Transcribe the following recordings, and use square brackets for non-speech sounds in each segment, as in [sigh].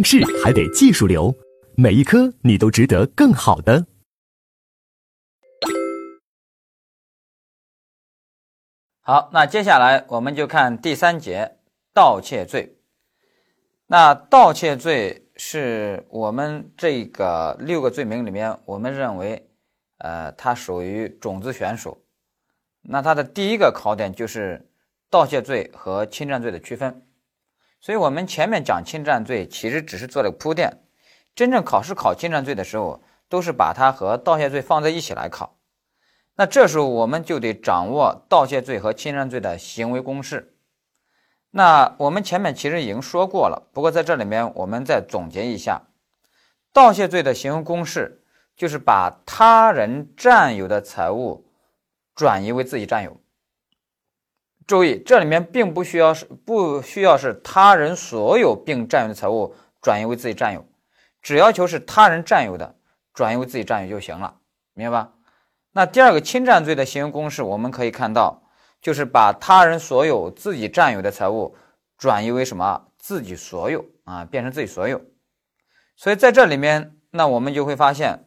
应试还得技术流，每一科你都值得更好的。好，那接下来我们就看第三节盗窃罪。那盗窃罪是我们这个六个罪名里面，我们认为，呃，它属于种子选手。那它的第一个考点就是盗窃罪和侵占罪的区分。所以我们前面讲侵占罪，其实只是做了铺垫。真正考试考侵占罪的时候，都是把它和盗窃罪放在一起来考。那这时候我们就得掌握盗窃罪和侵占罪的行为公式。那我们前面其实已经说过了，不过在这里面我们再总结一下：盗窃罪的行为公式就是把他人占有的财物转移为自己占有。注意，这里面并不需要是不需要是他人所有并占有的财物转移为自己占有，只要求是他人占有的转移为自己占有就行了，明白吧？那第二个侵占罪的行为公式，我们可以看到，就是把他人所有自己占有的财物转移为什么自己所有啊，变成自己所有。所以在这里面，那我们就会发现，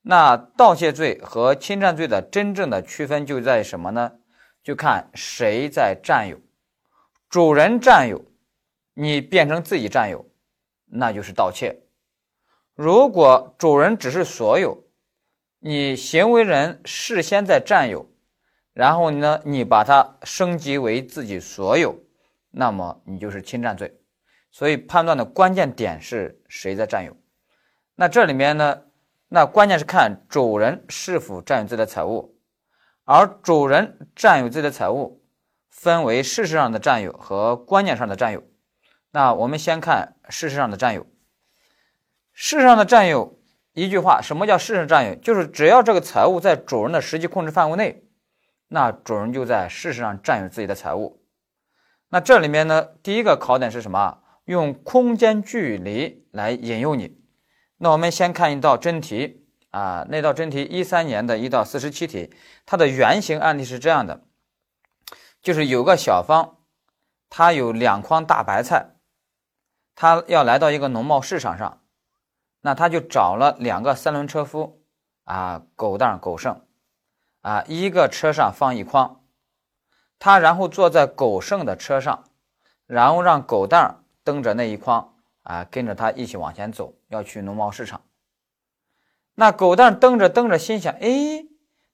那盗窃罪和侵占罪的真正的区分就在什么呢？就看谁在占有，主人占有，你变成自己占有，那就是盗窃；如果主人只是所有。你行为人事先在占有，然后呢，你把它升级为自己所有，那么你就是侵占罪。所以判断的关键点是谁在占有。那这里面呢，那关键是看主人是否占有自己的财物，而主人占有自己的财物，分为事实上的占有和观念上的占有。那我们先看事实上的占有，事实上的占有。一句话，什么叫事实占有？就是只要这个财物在主人的实际控制范围内，那主人就在事实上占有自己的财物。那这里面呢，第一个考点是什么？用空间距离来引诱你。那我们先看一道真题啊，那道真题一三年的一道四十七题，它的原型案例是这样的：就是有个小芳，他有两筐大白菜，他要来到一个农贸市场上。那他就找了两个三轮车夫，啊，狗当狗剩，啊，一个车上放一筐，他然后坐在狗剩的车上，然后让狗蛋蹬着那一筐，啊，跟着他一起往前走，要去农贸市场。那狗蛋蹬着蹬着，心想：哎，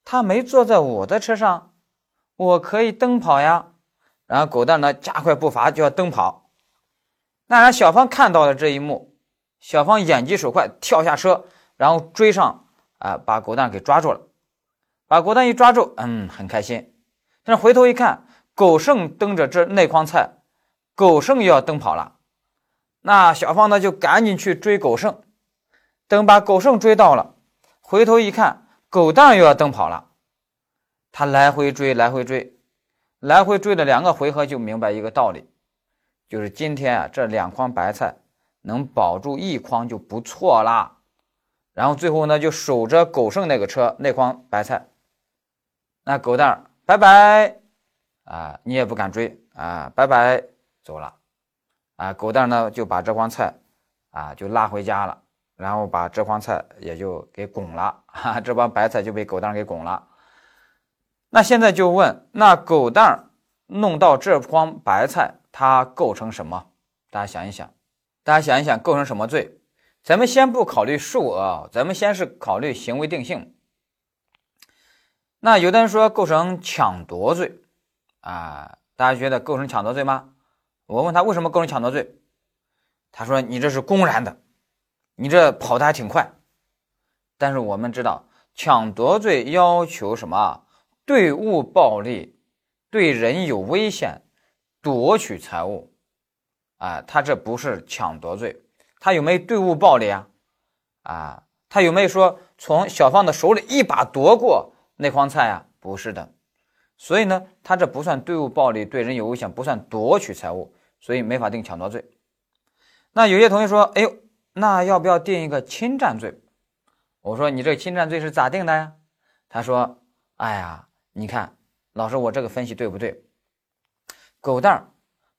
他没坐在我的车上，我可以蹬跑呀。然后狗蛋呢，加快步伐就要蹬跑。那让小芳看到了这一幕。小芳眼疾手快，跳下车，然后追上，啊，把狗蛋给抓住了。把狗蛋一抓住，嗯，很开心。但是回头一看，狗剩蹬着这那筐菜，狗剩又要蹬跑了。那小芳呢，就赶紧去追狗剩。等把狗剩追到了，回头一看，狗蛋又要蹬跑了。他来回追，来回追，来回追了两个回合，就明白一个道理，就是今天啊，这两筐白菜。能保住一筐就不错啦，然后最后呢就守着狗剩那个车那筐白菜，那狗蛋儿拜拜。啊，你也不敢追。啊，拜拜走了。啊，狗蛋儿呢就把这筐菜啊就拉回家了，然后把这筐菜也就给拱了，哈，[laughs] 这帮白菜就被狗蛋给拱了。那现在就问，那狗蛋弄到这筐白菜，它构成什么？大家想一想。大家想一想，构成什么罪？咱们先不考虑数额，咱们先是考虑行为定性。那有的人说构成抢夺罪啊，大家觉得构成抢夺罪吗？我问他为什么构成抢夺罪，他说你这是公然的，你这跑的还挺快。但是我们知道，抢夺罪要求什么？对物暴力，对人有危险，夺取财物。啊，他这不是抢夺罪，他有没有对物暴力啊？啊，他有没有说从小芳的手里一把夺过那筐菜啊？不是的，所以呢，他这不算对物暴力，对人有危险，不算夺取财物，所以没法定抢夺罪。那有些同学说，哎呦，那要不要定一个侵占罪？我说你这侵占罪是咋定的呀？他说，哎呀，你看老师，我这个分析对不对？狗蛋儿。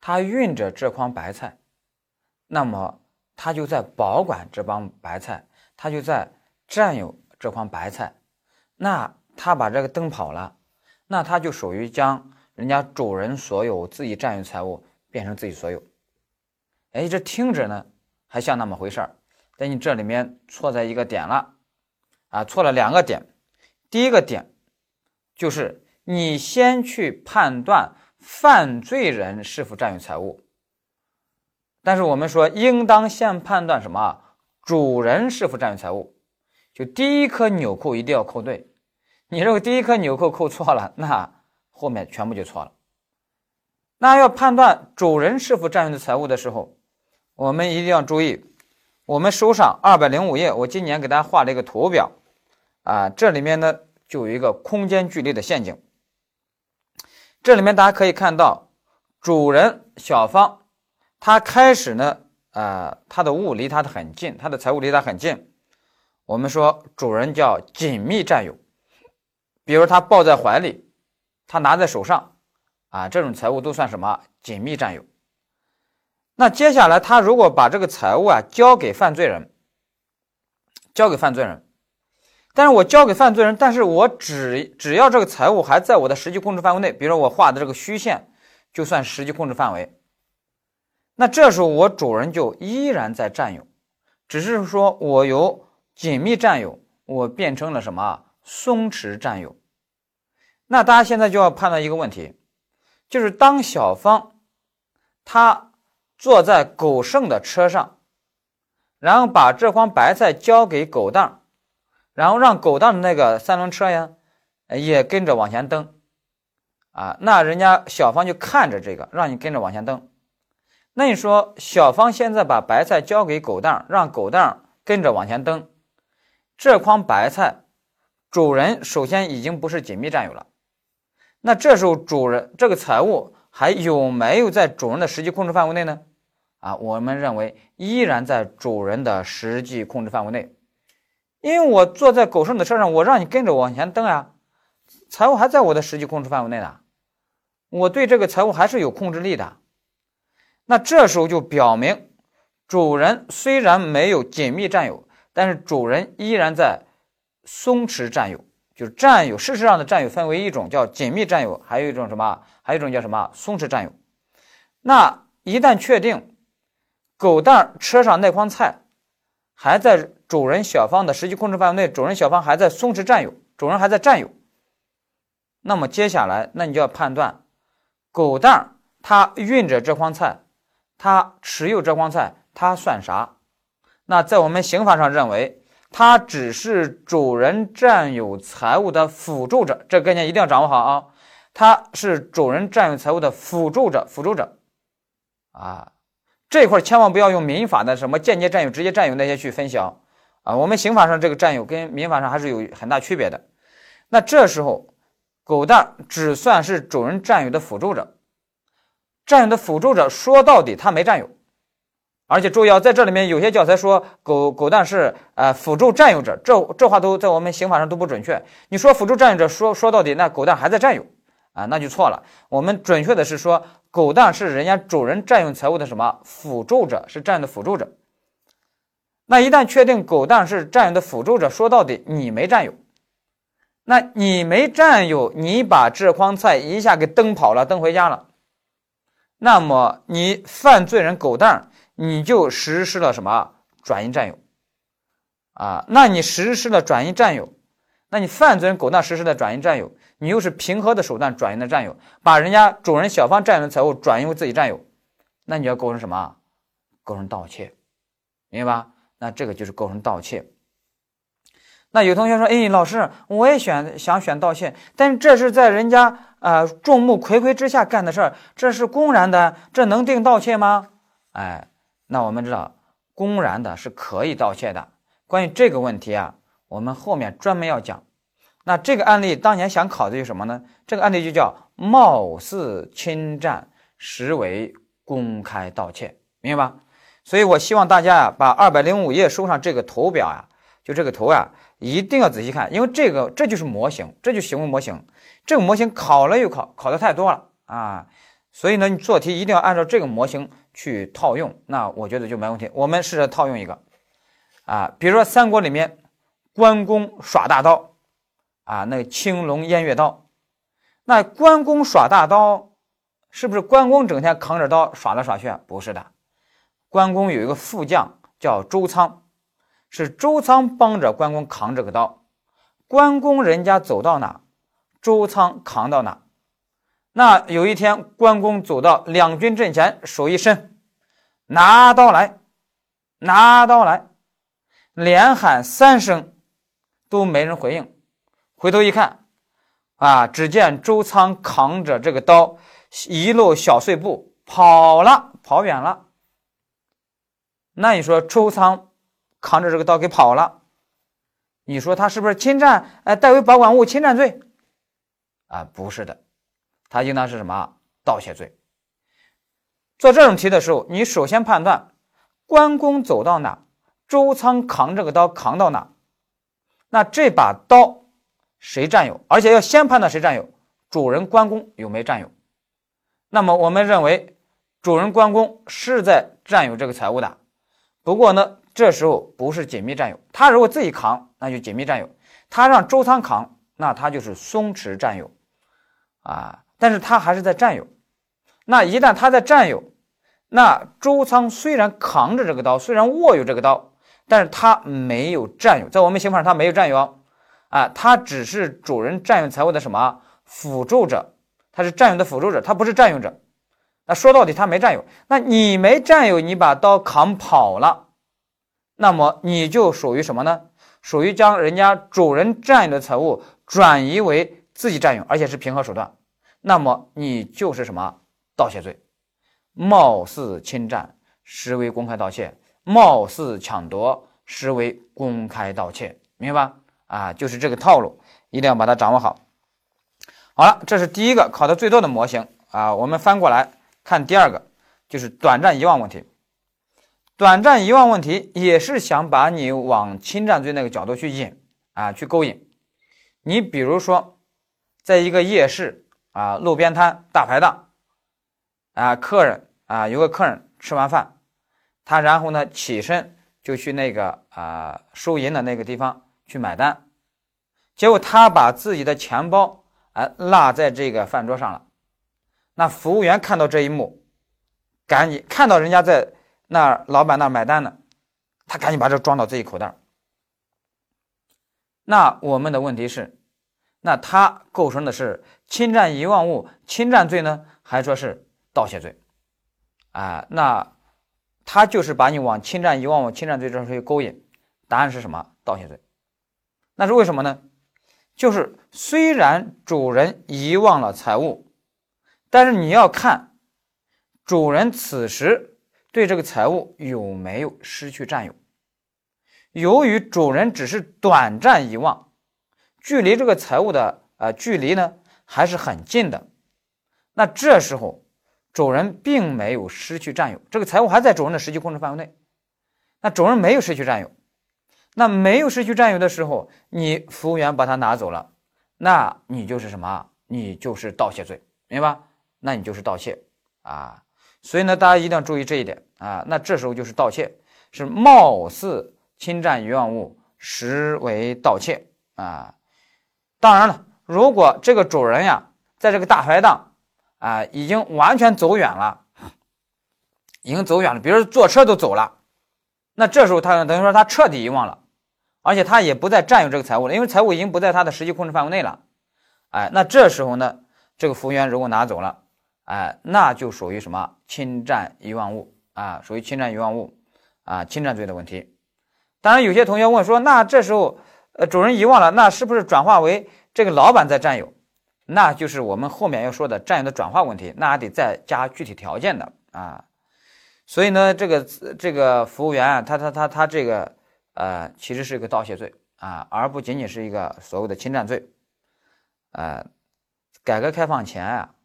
他运着这筐白菜，那么他就在保管这帮白菜，他就在占有这筐白菜。那他把这个灯跑了，那他就属于将人家主人所有、自己占有财物变成自己所有。哎，这听着呢还像那么回事儿，但你这里面错在一个点了啊，错了两个点。第一个点就是你先去判断犯罪人是否占有财物，但是我们说应当先判断什么？主人是否占有财物？就第一颗纽扣一定要扣对。你如果第一颗纽扣扣错了，[laughs] 那后面全部就错了。那要判断主人是否占有的财物的时候，我们一定要注意，我们书上二百零五页，我今年给大家画了一个图表，啊，这里面呢就有一个空间距离的陷阱。这里面大家可以看到，主人小芳，他开始呢，啊，他的物离他的很近，他的财物离他很近。我们说主人叫紧密占有。比如他抱在怀里，他拿在手上，啊，这种财物都算什么紧密占有？那接下来他如果把这个财物啊交给犯罪人，交给犯罪人，但是我交给犯罪人，但是我只只要这个财物还在我的实际控制范围内，比如说我画的这个虚线，就算实际控制范围。那这时候我主人就依然在占有，只是说我由紧密占有，我变成了什么松弛占有。那大家现在就要判断一个问题，就是当小芳她坐在狗剩的车上，然后把这筐白菜交给狗蛋儿，然后让狗蛋的那个三轮车呀也跟着往前蹬，啊，那人家小芳就看着这个，让你跟着往前蹬。那你说小芳现在把白菜交给狗蛋儿，让狗蛋儿跟着往前蹬，这筐白菜主人首先已经不是紧密占有了。那这时候主人这个财物还有没有在主人的实际控制范围内呢？啊，我们认为依然在主人的实际控制范围内，因为我坐在狗剩的车上，我让你跟着往前蹬啊，财务还在我的实际控制范围内的，我对这个财务还是有控制力的。那这时候就表明，主人虽然没有紧密占有，但是主人依然在松弛占有。就是占有，事实上的占有分为一种叫紧密占有，还有一种什么？还有一种叫什么？松弛占有。那一旦确定狗蛋车上那筐菜还在主人小芳的实际控制范围内，主人小芳还在松弛占有，主人还在占有，那么接下来，那你就要判断狗蛋他运着这筐菜，他持有这筐菜，他算啥？那在我们刑法上认为。他只是主人占有财物的辅助者，这概念一定要掌握好啊！他是主人占有财物的辅助者，辅助者啊，这块千万不要用民法的什么间接占有、直接占有那些去分销啊！我们刑法上这个占有跟民法上还是有很大区别的。那这时候，狗蛋只算是主人占有的辅助者，占有的辅助者，说到底他没占有。而且注意啊，在这里面有些教材说狗狗蛋是呃辅助占有者，这这话都在我们刑法上都不准确。你说辅助占有者，说说到底，那狗蛋还在占有啊，那就错了。我们准确的是说，狗蛋是人家主人占用财物的什么辅助者，是占的辅助者。那一旦确定狗蛋是占有的辅助者，说到底你没占有，那你没占有，你把这筐菜一下给蹬跑了，蹬回家了，那么你犯罪人狗蛋。你就实施了什么转移占有啊？那你实施了转移占有，那你犯罪人狗蛋实施的转移占有，你又是平和的手段转移的占有，把人家主人小芳占有的财物转移为自己占有，那你要构成什么？构成盗窃，明白吧？那这个就是构成盗窃。那有同学说：“哎，老师，我也选想选盗窃，但是这是在人家啊众目睽睽之下干的事儿，这是公然的，这能定盗窃吗？”哎。那我们知道，公然的是可以盗窃的。关于这个问题啊，我们后面专门要讲。那这个案例当年想考的是什么呢？这个案例就叫貌似侵占，实为公开盗窃，明白吧？所以我希望大家啊，把二百零五页书上这个图表呀，就这个图啊，一定要仔细看，因为这个这就是模型，这就行为模型。这个模型考了又考，考的太多了啊，所以呢，你做题一定要按照这个模型。去套用，那我觉得就没问题。我们试着套用一个啊，比如说三国里面关公耍大刀啊，那青龙偃月刀，那关公耍大刀是不是关公整天扛着刀耍来耍去啊？不是的，关公有一个副将叫周仓，是周仓帮着关公扛这个刀，关公人家走到哪，周仓扛到哪。那有一天，关公走到两军阵前，手一伸，拿刀来，拿刀来，连喊三声，都没人回应。回头一看，啊，只见周仓扛着这个刀，一路小碎步跑了，跑远了。那你说周仓扛着这个刀给跑了，你说他是不是侵占？哎，代为保管物侵占罪？啊，不是的。他应当是什么盗窃罪？做这种题的时候，你首先判断关公走到哪，周仓扛这个刀扛到哪，那这把刀谁占有？而且要先判断谁占有，主人关公有没有占有？那么我们认为主人关公是在占有这个财物的。不过呢，这时候不是紧密占有，他如果自己扛，那就紧密占有；他让周仓扛，那他就是松弛占有啊。但是他还是在占有，那一旦他在占有，那周仓虽然扛着这个刀，虽然握有这个刀，但是他没有占有，在我们刑法上他没有占有，啊，他只是主人占有财物的什么辅助者，他是占有的辅助者，他不是占有者。那说到底他没占有，那你没占有，你把刀扛跑了，那么你就属于什么呢？属于将人家主人占有的财物转移为自己占有，而且是平和手段？那么你就是什么盗窃罪？貌似侵占，实为公开盗窃；貌似抢夺，实为公开盗窃。明白吧？啊，就是这个套路，一定要把它掌握好。好了，这是第一个考的最多的模型啊。我们翻过来看第二个，就是短暂遗忘问题。短暂遗忘问题也是想把你往侵占罪那个角度去引啊，去勾引。你比如说，在一个夜市。啊，路边摊、大排档，啊，客人啊，有个客人吃完饭，他然后呢起身就去那个啊收银的那个地方去买单，结果他把自己的钱包哎落在这个饭桌上了。那服务员看到这一幕，赶紧看到人家在那老板那买单呢，他赶紧把这装到自己口袋。那我们的问题是？那他构成的是侵占遗忘物侵占罪呢，还说是盗窃罪？啊，那他就是把你往侵占遗忘物侵占罪这上去勾引。答案是什么？盗窃罪。那是为什么呢？就是虽然主人遗忘了财物，但是你要看主人此时对这个财物有没有失去占有。由于主人只是短暂遗忘。距离这个财物的呃距离呢还是很近的，那这时候主人并没有失去占有，这个财物还在主人的实际控制范围内，那主人没有失去占有，那没有失去占有的时候，你服务员把它拿走了，那你就是什么？你就是盗窃罪，明白吧？那你就是盗窃啊！所以呢，大家一定要注意这一点啊！那这时候就是盗窃，是貌似侵占遗忘物，实为盗窃啊！当然了，如果这个主人呀，在这个大排档啊，已经完全走远了，已经走远了，比如坐车都走了，那这时候他等于说他彻底遗忘了，而且他也不再占有这个财物了，因为财物已经不在他的实际控制范围内了。哎，那这时候呢，这个服务员如果拿走了，哎，那就属于什么侵占遗忘物啊，属于侵占遗忘物啊，侵占罪的问题。当然，有些同学问说，那这时候。呃，主人遗忘了，那是不是转化为这个老板在占有？那就是我们后面要说的占有的转化问题，那还得再加具体条件的啊。所以呢，这个这个服务员啊他他他他这个呃，其实是一个盗窃罪啊，而不仅仅是一个所谓的侵占罪。呃，改革开放前啊，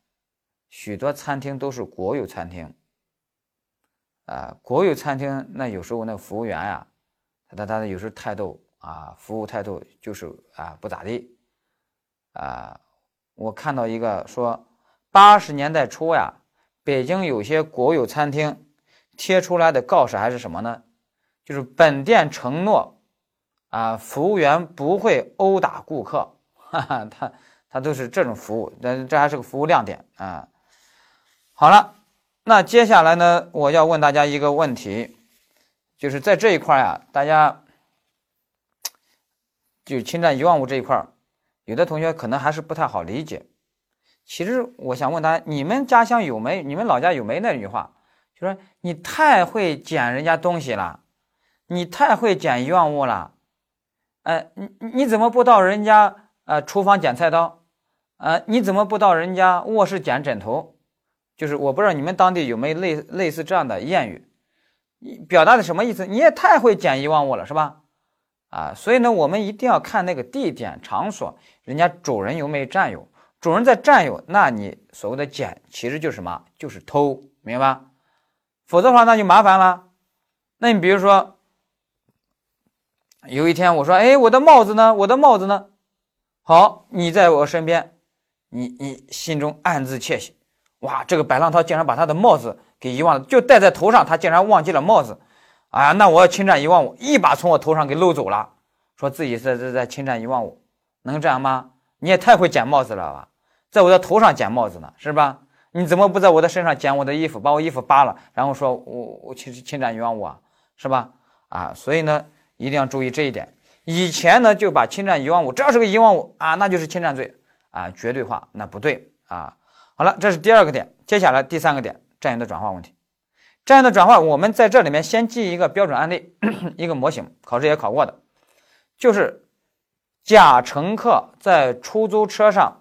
许多餐厅都是国有餐厅啊，国有餐厅那有时候那服务员呀，他他有时候态度。啊，服务态度就是啊不咋地，啊，我看到一个说，八十年代初呀，北京有些国有餐厅贴出来的告示还是什么呢？就是本店承诺啊，服务员不会殴打顾客，哈哈，他他都是这种服务，但这还是个服务亮点啊。好了，那接下来呢，我要问大家一个问题，就是在这一块呀，大家就侵占遗忘物这一块，有的同学可能还是不太好理解。其实我想问大家，你们家乡有没？你们老家有没那句话？就说你太会捡人家东西了，你太会捡遗忘物了。哎，你你怎么不到人家呃厨房捡菜刀？呃，你怎么不到人家卧室捡枕头？就是我不知道你们当地有没有类类似这样的谚语，表达的什么意思？你也太会捡遗忘物了，是吧？啊，所以呢，我们一定要看那个地点场所，人家主人有没有占有。主人在占有，那你所谓的捡其实就是什么？就是偷，明白吧？否则的话，那就麻烦了。那你比如说，有一天我说：“哎，我的帽子呢？我的帽子呢？”好，你在我身边，你你心中暗自窃喜，哇，这个白浪涛竟然把他的帽子给遗忘了，就戴在头上，他竟然忘记了帽子，啊，那我要侵占遗忘物，一把从我头上给搂走了，说自己是在在侵占遗忘物，能这样吗？你也太会捡帽子了吧！在我的头上捡帽子呢，是吧？你怎么不在我的身上捡我的衣服，把我衣服扒了，然后说我我侵侵占遗忘物啊，是吧？啊，所以呢，一定要注意这一点。以前呢，就把侵占一万五，只要是个一万五啊，那就是侵占罪啊，绝对化，那不对啊。好了，这是第二个点，接下来第三个点，占有的转化问题。占有的转化，我们在这里面先记一个标准案例，[clears throat] 一个模型，考试也考过的，就是甲乘客在出租车上。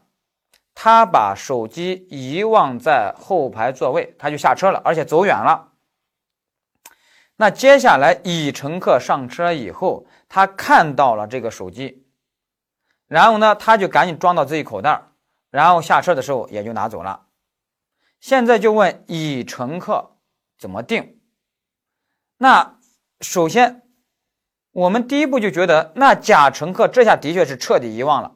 他把手机遗忘在后排座位，他就下车了，而且走远了。那接下来乙乘客上车以后，他看到了这个手机，然后呢，他就赶紧装到自己口袋，然后下车的时候也就拿走了。现在就问乙乘客怎么定？那首先，我们第一步就觉得，那甲乘客这下的确是彻底遗忘了。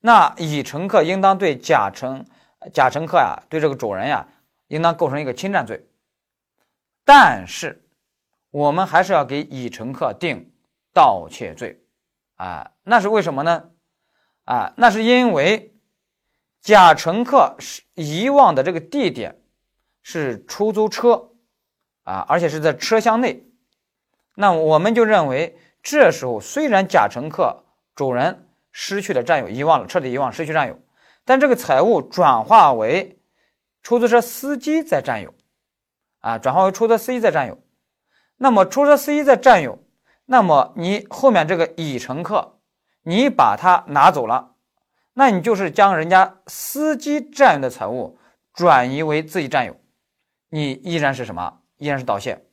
那乙乘客应当对甲乘甲乘客呀，对这个主人呀，应当构成一个侵占罪。但是，我们还是要给乙乘客定盗窃罪，啊，那是为什么呢？啊，那是因为甲乘客是遗忘的这个地点是出租车，啊，而且是在车厢内。那我们就认为，这时候虽然甲乘客主人。失去了占有，遗忘了，彻底遗忘，失去占有。但这个财物转化为出租车司机在占有，啊，转化为出租车司机在占有。那么出租车司机在占有，那么你后面这个乙乘客，你把它拿走了，那你就是将人家司机占有的财物转移为自己占有，你依然是什么？依然是盗窃。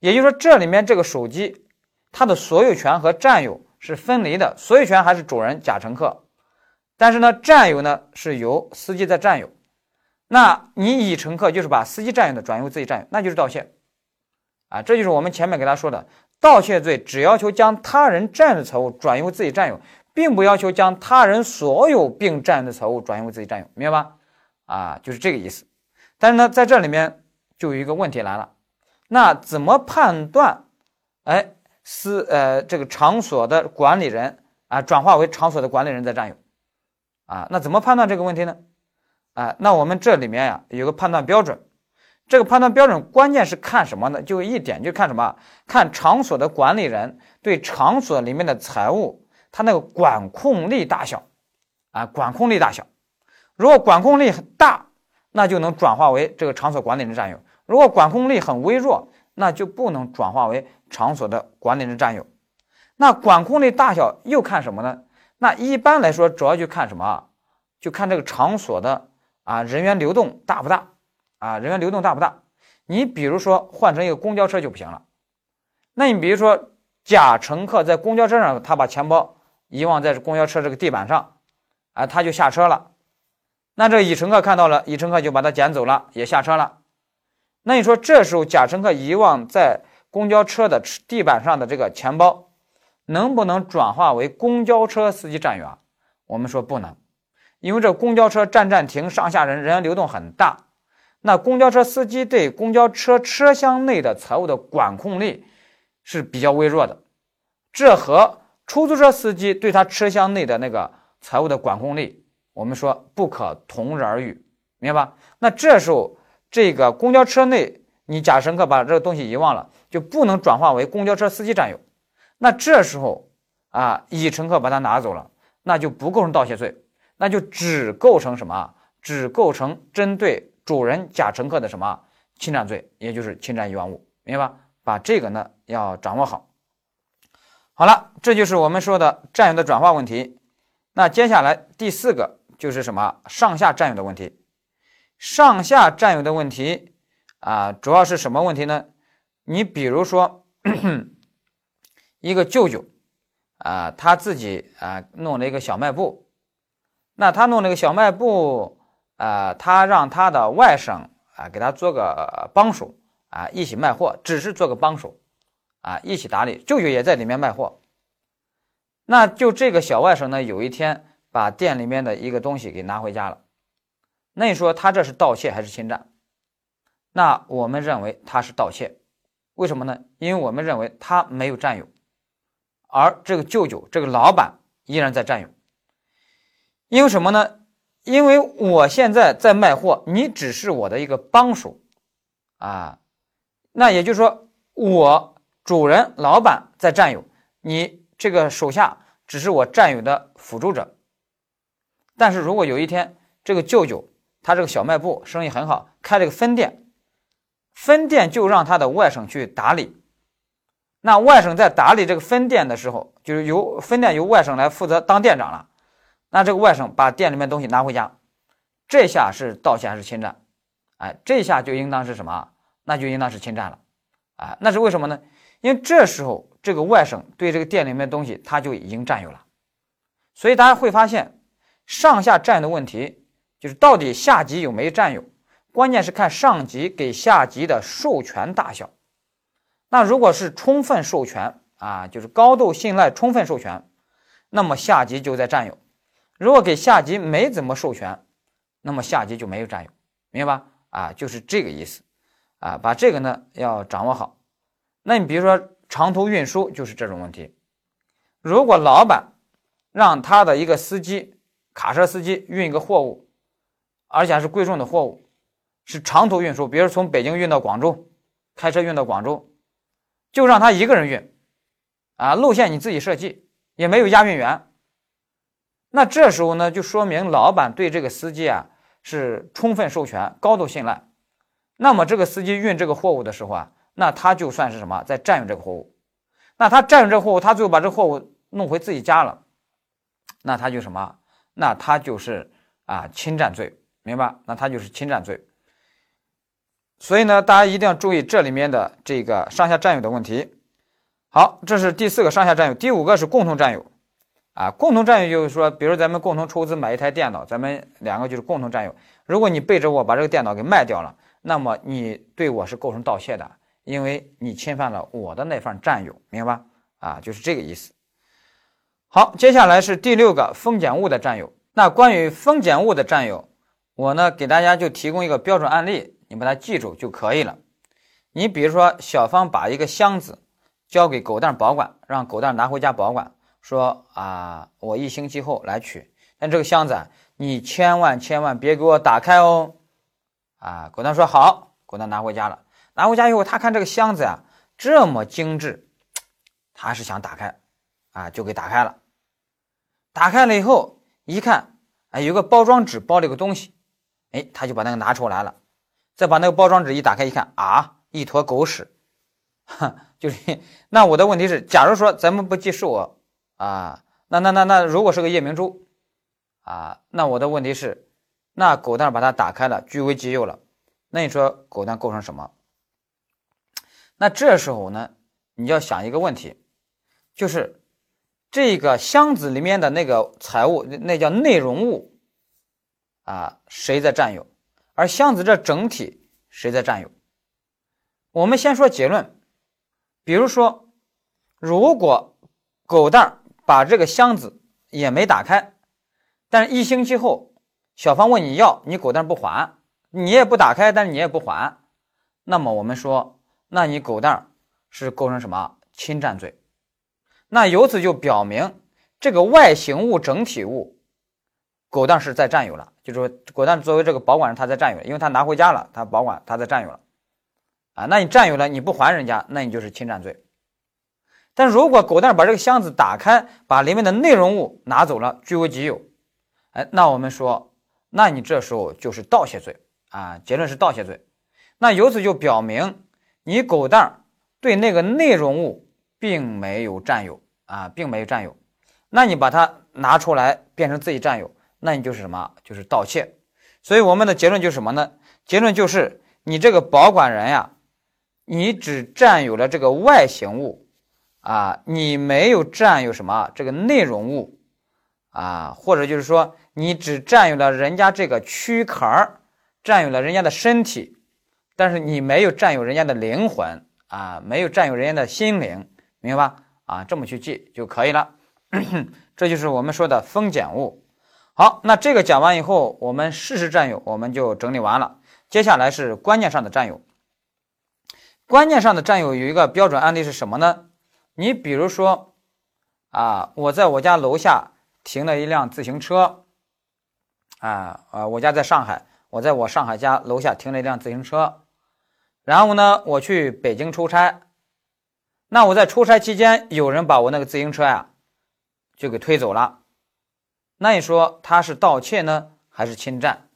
也就是说，这里面这个手机，它的所有权和占有。是分离的，所有权还是主人甲乘客，但是呢，占有呢是由司机在占有。那你乙乘客就是把司机占有的转移为自己占有，那就是盗窃啊！这就是我们前面给他说的盗窃罪，只要求将他人占有的财物转由自己占有，并不要求将他人所有并占有的财物转由自己占有，明白吧？啊，就是这个意思。但是呢，在这里面就有一个问题来了，那怎么判断？哎？司呃，这个场所的管理人啊，转化为场所的管理人在占有，啊，那怎么判断这个问题呢？啊，那我们这里面呀有个判断标准，这个判断标准关键是看什么呢？就一点，就看什么？看场所的管理人对场所里面的财物，他那个管控力大小，啊，管控力大小，如果管控力很大，那就能转化为这个场所管理人占有；如果管控力很微弱，那就不能转化为。场所的管理人占有，那管控力大小又看什么呢？那一般来说，主要就看什么？就看这个场所的啊人员流动大不大啊？人员流动大不大？你比如说换成一个公交车就不行了。那你比如说甲乘客在公交车上，他把钱包遗忘在公交车这个地板上，啊，他就下车了。那这乙乘客看到了，乙乘客就把它捡走了，也下车了。那你说这时候甲乘客遗忘在公交车的地板上的这个钱包，能不能转化为公交车司机占有？我们说不能，因为这公交车站站停，上下人人员流动很大。那公交车司机对公交车车厢内的财物的管控力是比较微弱的，这和出租车司机对他车厢内的那个财物的管控力，我们说不可同日而语，明白吧？那这时候这个公交车内，你假乘客把这个东西遗忘了，就不能转化为公交车司机占有。那这时候啊，乙乘客把它拿走了，那就不构成盗窃罪，那就只构成什么？只构成针对。主人甲乘客的什么侵占罪，也就是侵占遗忘物，明白吧？把这个呢要掌握好。好了，这就是我们说的占有的转化问题。那接下来第四个就是什么上下占有的问题。上下占有的问题啊，主要是什么问题呢？你比如说 [clears throat] 一个舅舅啊，他自己啊弄了一个小卖部，那他弄了个小卖部。呃，他让他的外甥啊给他做个帮手啊，一起卖货，只是做个帮手啊，一起打理。舅舅也在里面卖货。那就这个小外甥呢，有一天把店里面的一个东西给拿回家了。那你说他这是盗窃还是侵占？那我们认为他是盗窃，为什么呢？因为我们认为他没有占有，而这个舅舅这个老板依然在占有。因为什么呢？因为我现在在卖货，你只是我的一个帮手，啊，那也就是说，我主人老板在占有，你这个手下只是我占有的辅助者。但是如果有一天这个舅舅他这个小卖部生意很好，开了个分店，分店就让他的外甥去打理，那外甥在打理这个分店的时候，就是由分店由外甥来负责当店长了。那这个外甥把店里面东西拿回家，这下是盗窃还是侵占？哎，这下就应当是什么？那就应当是侵占了。啊，那是为什么呢？因为这时候这个外甥对这个店里面东西他就已经占有了。所以大家会发现，上下占的问题就是到底下级有没有占有，关键是看上级给下级的授权大小。那如果是充分授权啊，就是高度信赖、充分授权，那么下级就在占有。如果给下级没怎么授权，那么下级就没有占有，明白吧？啊，就是这个意思，啊，把这个呢要掌握好。那你比如说长途运输就是这种问题，如果老板让他的一个司机，卡车司机运一个货物，而且还是贵重的货物，是长途运输，比如从北京运到广州，开车运到广州，就让他一个人运，啊，路线你自己设计，也没有押运员。那这时候呢，就说明老板对这个司机啊是充分授权、高度信赖。那么这个司机运这个货物的时候啊，那他就算是什么，在占用这个货物。那他占用这货物，他最后把这货物弄回自己家了，那他就什么？那他就是啊侵占罪，明白？那他就是侵占罪。所以呢，大家一定要注意这里面的这个上下占有的问题。好，这是第四个上下占有，第五个是共同占有。啊，共同占有就是说，比如咱们共同出资买一台电脑，咱们两个就是共同占有。如果你背着我把这个电脑给卖掉了，那么你对我是构成盗窃的，因为你侵犯了我的那份占有，明白吧？啊，就是这个意思。好，接下来是第六个风险物的占有。那关于风险物的占有，我呢给大家就提供一个标准案例，你把它记住就可以了。你比如说，小芳把一个箱子交给狗蛋保管，让狗蛋拿回家保管。说啊，我一星期后来取，但这个箱子你千万千万别给我打开哦。啊，狗蛋说好，狗蛋拿回家了。拿回家以后，他看这个箱子呀这么精致，他是想打开，啊，就给打开了。打开了以后一看，哎，有个包装纸包了个东西，哎，他就把那个拿出来了。再把那个包装纸一打开一看，啊，一坨狗屎。哼，[laughs] 就是那我的问题是，假如说咱们不计数。啊，那那那那，如果是个夜明珠，啊，那我的问题是，那狗蛋把它打开了，据为己有了，那你说狗蛋构成什么？那这时候呢，你要想一个问题，就是这个箱子里面的那个财物，那叫内容物，啊，谁在占有？而箱子这整体谁在占有？我们先说结论，比如说，如果狗蛋把这个箱子也没打开，但是一星期后，小芳问你要，你狗蛋不还，你也不打开，但是你也不还，那么我们说，那你狗蛋是构成什么侵占罪？那由此就表明这个外形物整体物，狗蛋是在占有了，就是说狗蛋作为这个保管人，他在占有，因为他拿回家了，他保管，他在占有了，啊，那你占有了，你不还人家，那你就是侵占罪。但如果狗蛋把这个箱子打开，把里面的内容物拿走了，据为己有，哎，那我们说，那你这时候就是盗窃罪。啊，结论是盗窃罪，那由此就表明你狗蛋对那个内容物并没有占有啊，并没有占有，那你把它拿出来变成自己占有，那你就是什么？就是盗窃。所以我们的结论就是什么呢？结论就是你这个保管人呀，你只占有了这个外形物啊，你没有占有什么这个内容物啊，或者就是说你只占有了人家这个躯壳儿。占有了人家的身体，但是你没有占有人家的灵魂啊，没有占有人家的心灵，明白吧？啊，这么去记就可以了。[coughs] 这就是我们说的封建物。好，那这个讲完以后，我们事实占有我们就整理完了。接下来是观念上的占有。观念上的占有有一个标准案例是什么呢？你比如说啊，我在我家楼下停了一辆自行车，啊啊，我家在上海。我在我上海家楼下停了一辆自行车，然后呢，我去北京出差。那我在出差期间，有人把我那个自行车呀，就给推走了。那你说他是盗窃呢，还是侵占？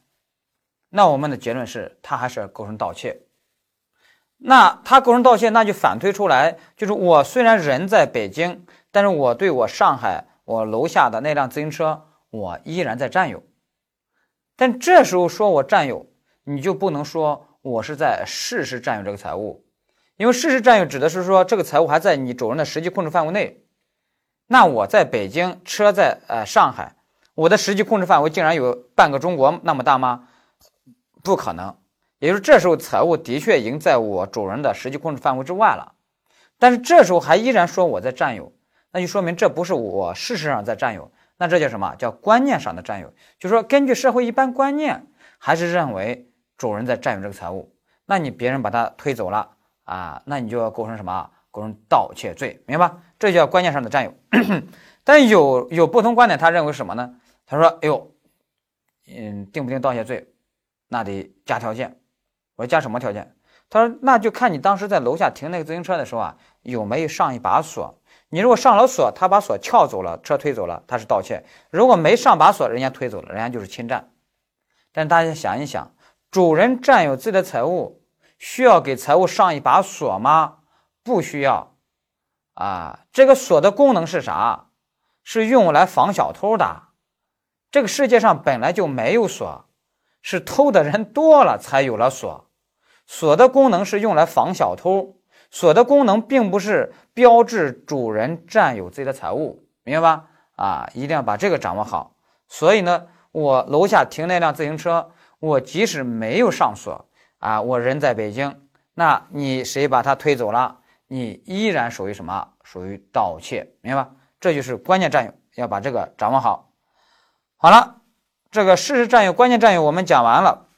那我们的结论是他还是构成盗窃。那他构成盗窃，那就反推出来，就是我虽然人在北京，但是我对我上海我楼下的那辆自行车，我依然在占有。但这时候说我占有，你就不能说我是在事实占有这个财物，因为事实占有指的是说这个财物还在你主人的实际控制范围内。那我在北京，车在呃上海，我的实际控制范围竟然有半个中国那么大吗？不可能。也就是这时候财物的确已经在我主人的实际控制范围之外了，但是这时候还依然说我在占有，那就说明这不是我事实上在占有。那这叫什么？叫观念上的占有，就是说根据社会一般观念，还是认为主人在占有这个财物。那你别人把它推走了啊，那你就要构成什么？构成盗窃罪，明白？这叫观念上的占有。[clears throat] 但有有不同观点，他认为什么呢？他说：“哎呦，嗯，定不定盗窃罪？那得加条件。我说加什么条件？他说那就看你当时在楼下停那个自行车的时候啊，有没有上一把锁。”你如果上了锁，他把锁撬走了，车推走了，他是盗窃；如果没上把锁，人家推走了，人家就是侵占。但大家想一想，主人占有自己的财物，需要给财物上一把锁吗？不需要。啊，这个锁的功能是啥？是用来防小偷的。这个世界上本来就没有锁，是偷的人多了才有了锁。锁的功能是用来防小偷。锁的功能并不是标志主人占有自己的财物，明白吧？啊，一定要把这个掌握好。所以呢，我楼下停那辆自行车，我即使没有上锁啊，我人在北京，那你谁把它推走了，你依然属于什么？属于盗窃，明白吧？这就是关键占有，要把这个掌握好。好了，这个事实占有、关键占有我们讲完了，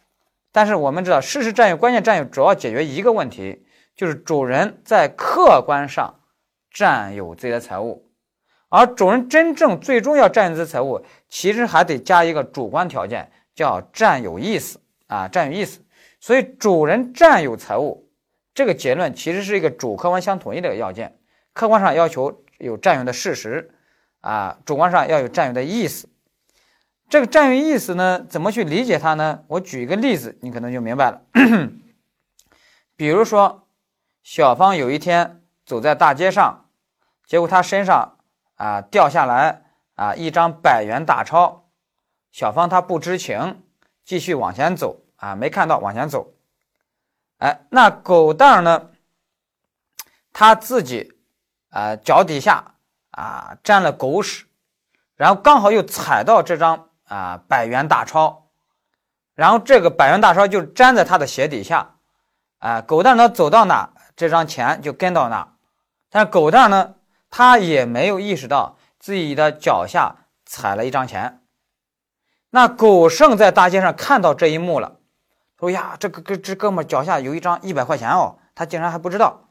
但是我们知道，事实占有、关键占有主要解决一个问题。就是主人在客观上占有自己的财物，而主人真正最终要占有这财物，其实还得加一个主观条件，叫占有意思啊，占有意思。所以主人占有财物这个结论，其实是一个主客观相统一的要件。客观上要求有占有的事实啊，主观上要有占有的意思。这个占有意思呢，怎么去理解它呢？我举一个例子，你可能就明白了。[clears throat] 比如说。小芳有一天走在大街上，结果她身上啊掉下来啊一张百元大钞。小芳她不知情，继续往前走啊，没看到往前走。哎，那狗蛋儿呢？他自己啊脚底下啊沾了狗屎，然后刚好又踩到这张啊百元大钞，然后这个百元大钞就粘在他的鞋底下。啊，狗蛋呢走到哪？这张钱就跟到哪，但狗蛋呢，他也没有意识到自己的脚下踩了一张钱。那狗剩在大街上看到这一幕了，说呀，这个哥这哥们脚下有一张一百块钱哦，他竟然还不知道。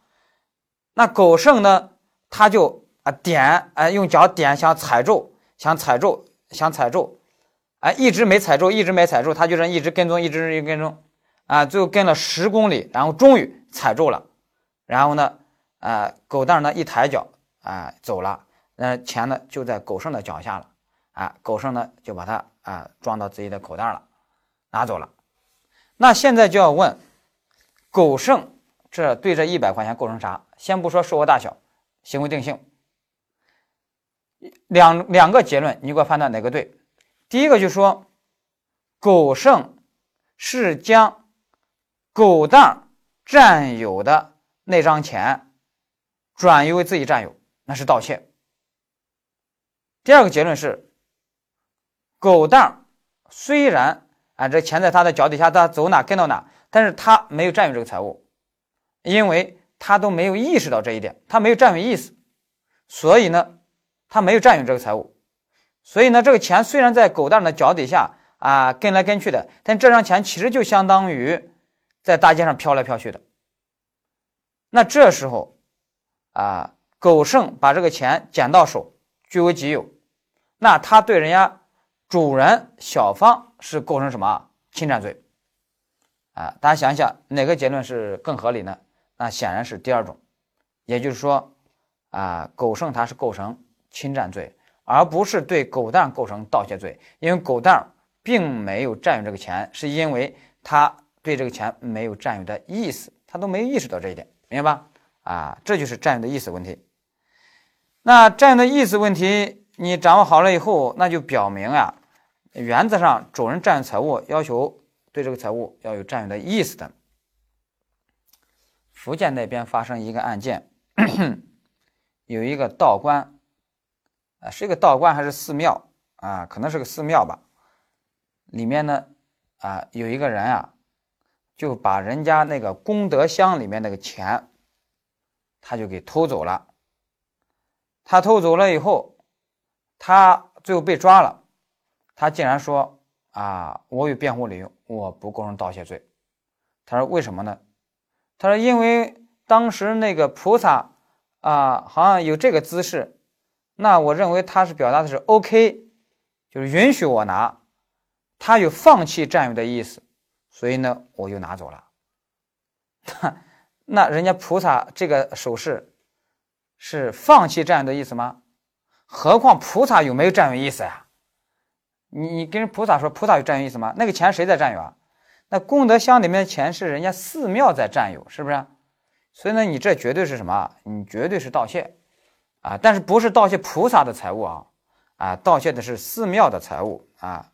那狗剩呢，他就啊点啊用脚点想踩住，想踩住，想踩住，哎一直没踩住，一直没踩住，他就这一直跟踪，一直一直跟踪，啊最后跟了十公里，然后终于踩住了，然后呢，啊狗蛋呢一抬脚啊走了，那钱呢就在狗剩的脚下了，啊狗剩呢就把它啊装到自己的口袋了，拿走了。那现在就要问，狗剩这对这一百块钱构成啥？先不说数额大小，行为定性，两两个结论，你给我判断哪个对？第一个就说，狗剩是将狗蛋占有的那张钱转移为自己占有，那是盗窃。第二个结论是，狗蛋虽然。啊，这钱在他的脚底下，他走哪跟到哪，但是他没有占有这个财物，因为他都没有意识到这一点，他没有占有意思，所以呢，他没有占有这个财物，所以呢，这个钱虽然在狗蛋的脚底下啊跟来跟去的，但这张钱其实就相当于在大街上飘来飘去的。那这时候啊，狗剩把这个钱捡到手，据为己有，那他对人家。主人小芳是构成什么侵占罪？啊，大家想一想，哪个结论是更合理呢？那显然是第二种，也就是说，啊，狗剩它是构成侵占罪，而不是对狗蛋构成盗窃罪，因为狗蛋并没有占有这个钱，是因为他对这个钱没有占有的意思，他都没意识到这一点，明白吧？啊，这就是占有的意思问题。那占有的意思问题你掌握好了以后，那就表明啊。原则上，主人占有财物要求对这个财物要有占有的意思的。福建那边发生一个案件，[coughs] 有一个道观，啊，是一个道观还是寺庙啊？可能是个寺庙吧。里面呢，啊，有一个人啊，就把人家那个功德箱里面那个钱，他就给偷走了。他偷走了以后，他最后被抓了。他竟然说：“啊，我有辩护理由，我不构成盗窃罪。”他说：“为什么呢？”他说：“因为当时那个菩萨啊，好像有这个姿势，那我认为他是表达的是 OK，就是允许我拿，他有放弃占有的意思，所以呢，我就拿走了。[laughs] 那人家菩萨这个手势是放弃占有的意思吗？何况菩萨有没有占有意思呀？”你你跟菩萨说，菩萨有占有意思吗？那个钱谁在占有啊？那功德箱里面的钱是人家寺庙在占有，是不是？所以呢，你这绝对是什么？你绝对是盗窃啊！但是不是盗窃菩萨的财物啊？啊，盗窃的是寺庙的财物啊！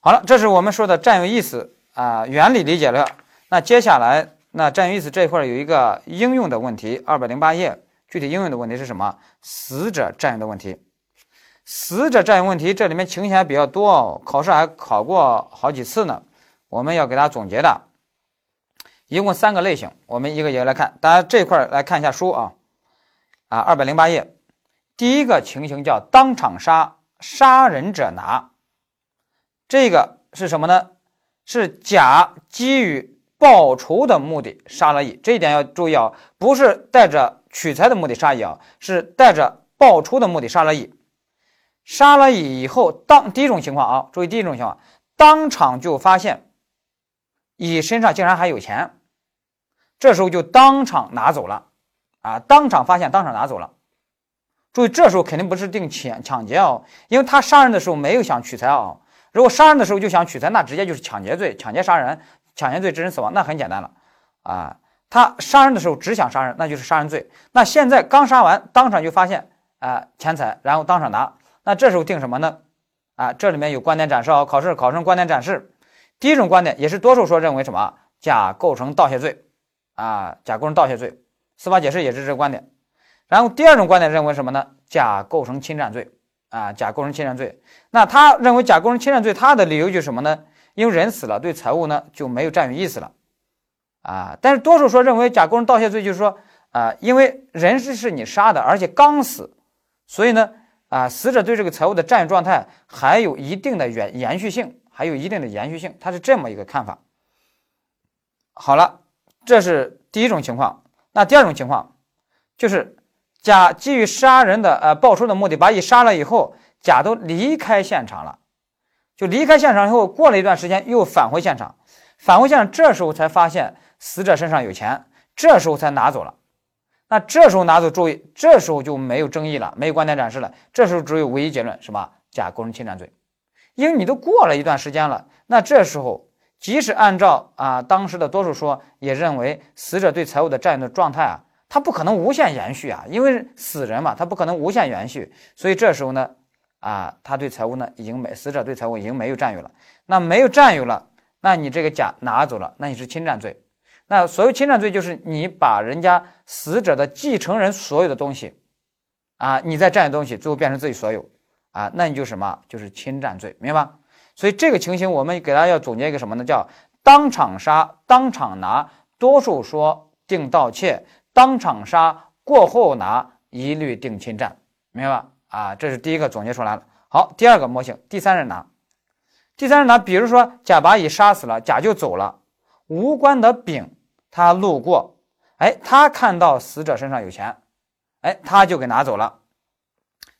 好了，这是我们说的占有意思啊，原理理解了。那接下来，那占有意思这一块有一个应用的问题，二百零八页，具体应用的问题是什么？死者占有的问题。死者占有问题，这里面情形还比较多哦，考试还考过好几次呢。我们要给大家总结的，一共三个类型，我们一个一个来看。大家这块来看一下书啊，啊，二百零八页，第一个情形叫当场杀，杀人者拿。这个是什么呢？是甲基于报仇的目的杀了乙，这一点要注意啊，不是带着取财的目的杀乙啊，是带着报仇的目的杀了乙。杀了乙以后，当第一种情况啊，注意第一种情况，当场就发现乙身上竟然还有钱，这时候就当场拿走了，啊，当场发现，当场拿走了。注意，这时候肯定不是定抢抢劫哦，因为他杀人的时候没有想取财啊。如果杀人的时候就想取财，那直接就是抢劫罪，抢劫杀人，抢劫罪致人死亡，那很简单了啊。他杀人的时候只想杀人，那就是杀人罪。那现在刚杀完，当场就发现啊钱财，然后当场拿。那这时候定什么呢？啊，这里面有观点展示哦，考试考生观点展示。第一种观点也是多数说认为什么？甲构成盗窃罪，啊，甲构成盗窃罪。司法解释也是这个观点。然后第二种观点认为什么呢？甲构成侵占罪，啊，甲构成侵占罪。那他认为甲构成侵占罪，他的理由就是什么呢？因为人死了，对财物呢就没有占有意思了，啊。但是多数说认为甲构成盗窃罪，就是说，啊，因为人是是你杀的，而且刚死，所以呢。啊，死者对这个财物的占有状态还有一定的延延续性，还有一定的延续性，他是这么一个看法。好了，这是第一种情况。那第二种情况就是甲基于杀人的呃报仇的目的，把乙杀了以后，甲都离开现场了，就离开现场以后，过了一段时间又返回现场，返回现场，这时候才发现死者身上有钱，这时候才拿走了。那这时候拿走，注意，这时候就没有争议了，没有观点展示了，这时候只有唯一结论，什么？甲构成侵占罪，因为你都过了一段时间了，那这时候即使按照啊当时的多数说，也认为死者对财物的占有的状态啊，他不可能无限延续啊，因为死人嘛，他不可能无限延续，所以这时候呢，啊，他对财物呢已经没，死者对财物已经没有占有了，那没有占有了，那你这个甲拿走了，那你是侵占罪。那所谓侵占罪，就是你把人家死者的继承人所有的东西，啊，你再占有东西，最后变成自己所有，啊，那你就什么？就是侵占罪，明白吧？所以这个情形，我们给大家要总结一个什么呢？叫当场杀，当场拿，多数说定盗窃，当场杀过后拿，一律定侵占，明白吧？啊，这是第一个总结出来了。好，第二个模型，第三人拿，第三人拿，比如说甲把乙杀死了，甲就走了。无关的丙，他路过，哎，他看到死者身上有钱，哎，他就给拿走了。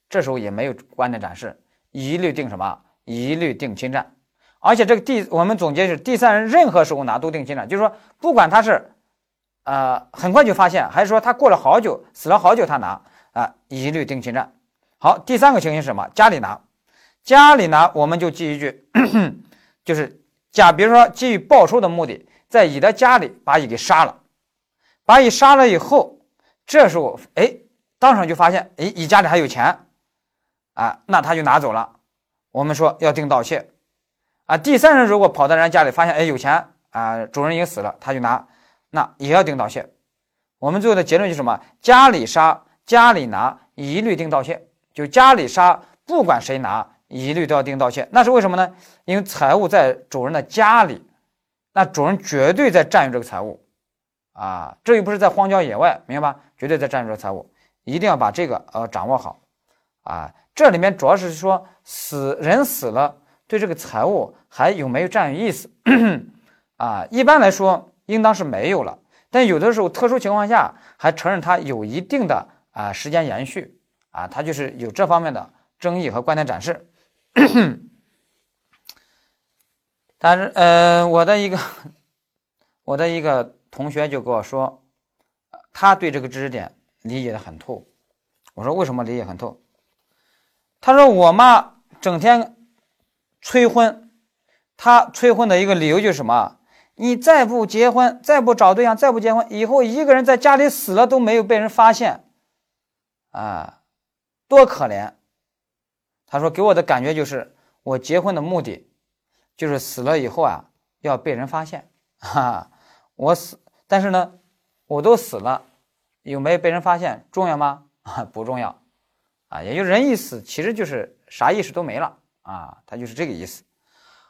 这时候也没有观点展示，一律定什么？一律定侵占。而且这个第，我们总结是第三人任何时候拿都定侵占，就是说，不管他是，呃，很快就发现，还是说他过了好久，死了好久他拿啊，一律定侵占。好，第三个情形是什么？家里拿，家里拿，我们就记一句，[clears throat] 就是甲，比如说基于报仇的目的。在乙的家里把乙给杀了，把乙杀了以后，这时候哎，当场就发现哎，乙家里还有钱，啊，那他就拿走了。我们说要定盗窃，啊，第三人如果跑到人家家里发现哎有钱啊，主人已经死了，他就拿，那也要定盗窃。我们最后的结论就是什么？家里杀，家里拿，一律定盗窃。就家里杀，不管谁拿，一律都要定盗窃。那是为什么呢？因为财物在主人的家里。那主人绝对在占有这个财物，啊，这又不是在荒郊野外，明白吧？绝对在占有这个财物，一定要把这个呃掌握好，啊，这里面主要是说死人死了，对这个财物还有没有占有意思？啊，一般来说应当是没有了，但有的时候特殊情况下还承认它有一定的啊时间延续，啊，它就是有这方面的争议和观点展示。但是，呃，我的一个我的一个同学就跟我说，他对这个知识点理解的很透。我说为什么理解很透？他说我妈整天催婚，她催婚的一个理由就是什么？你再不结婚，再不找对象，再不结婚，以后一个人在家里死了都没有被人发现，啊，多可怜！他说给我的感觉就是我结婚的目的。就是死了以后啊，要被人发现，哈，我死，但是呢，我都死了，有没有被人发现重要吗？啊，[laughs] 不重要，啊，也就人一死，其实就是啥意识都没了啊，他就是这个意思。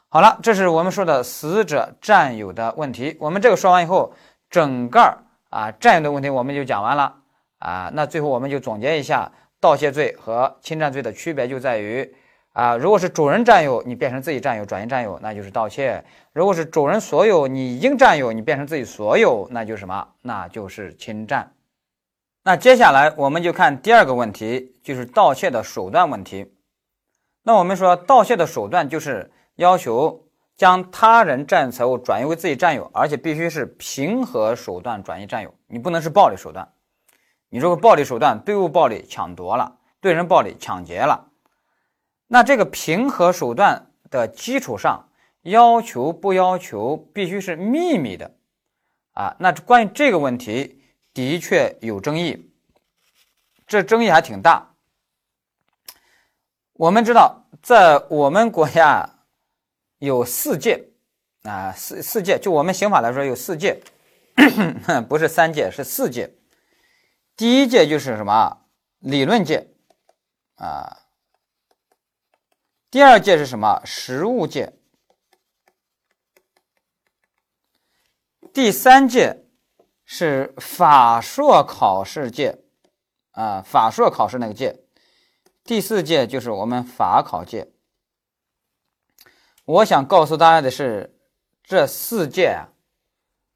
好了，这是我们说的死者占有的问题。我们这个说完以后，整个啊占有的问题我们就讲完了啊。那最后我们就总结一下，盗窃罪和侵占罪的区别就在于。啊，如果是主人占有，你变成自己占有，转移占有，那就是盗窃；如果是主人所有，你已经占有，你变成自己所有，那就是什么？那就是侵占。那接下来我们就看第二个问题，就是盗窃的手段问题。那我们说，盗窃的手段就是要求将他人占有财物转移为自己占有，而且必须是平和手段转移占有，你不能是暴力手段。你如果暴力手段，对物暴力抢夺了，对人暴力抢劫了。那这个平和手段的基础上，要求不要求必须是秘密的啊？那关于这个问题的确有争议，这争议还挺大。我们知道，在我们国家有四戒啊，四四戒，就我们刑法来说有四戒，[coughs] 不是三戒，是四戒。第一届就是什么？理论界啊。第二届是什么？实务界。第三届是法硕考试界，啊，法硕考试那个界。第四届就是我们法考界。我想告诉大家的是，这四届啊，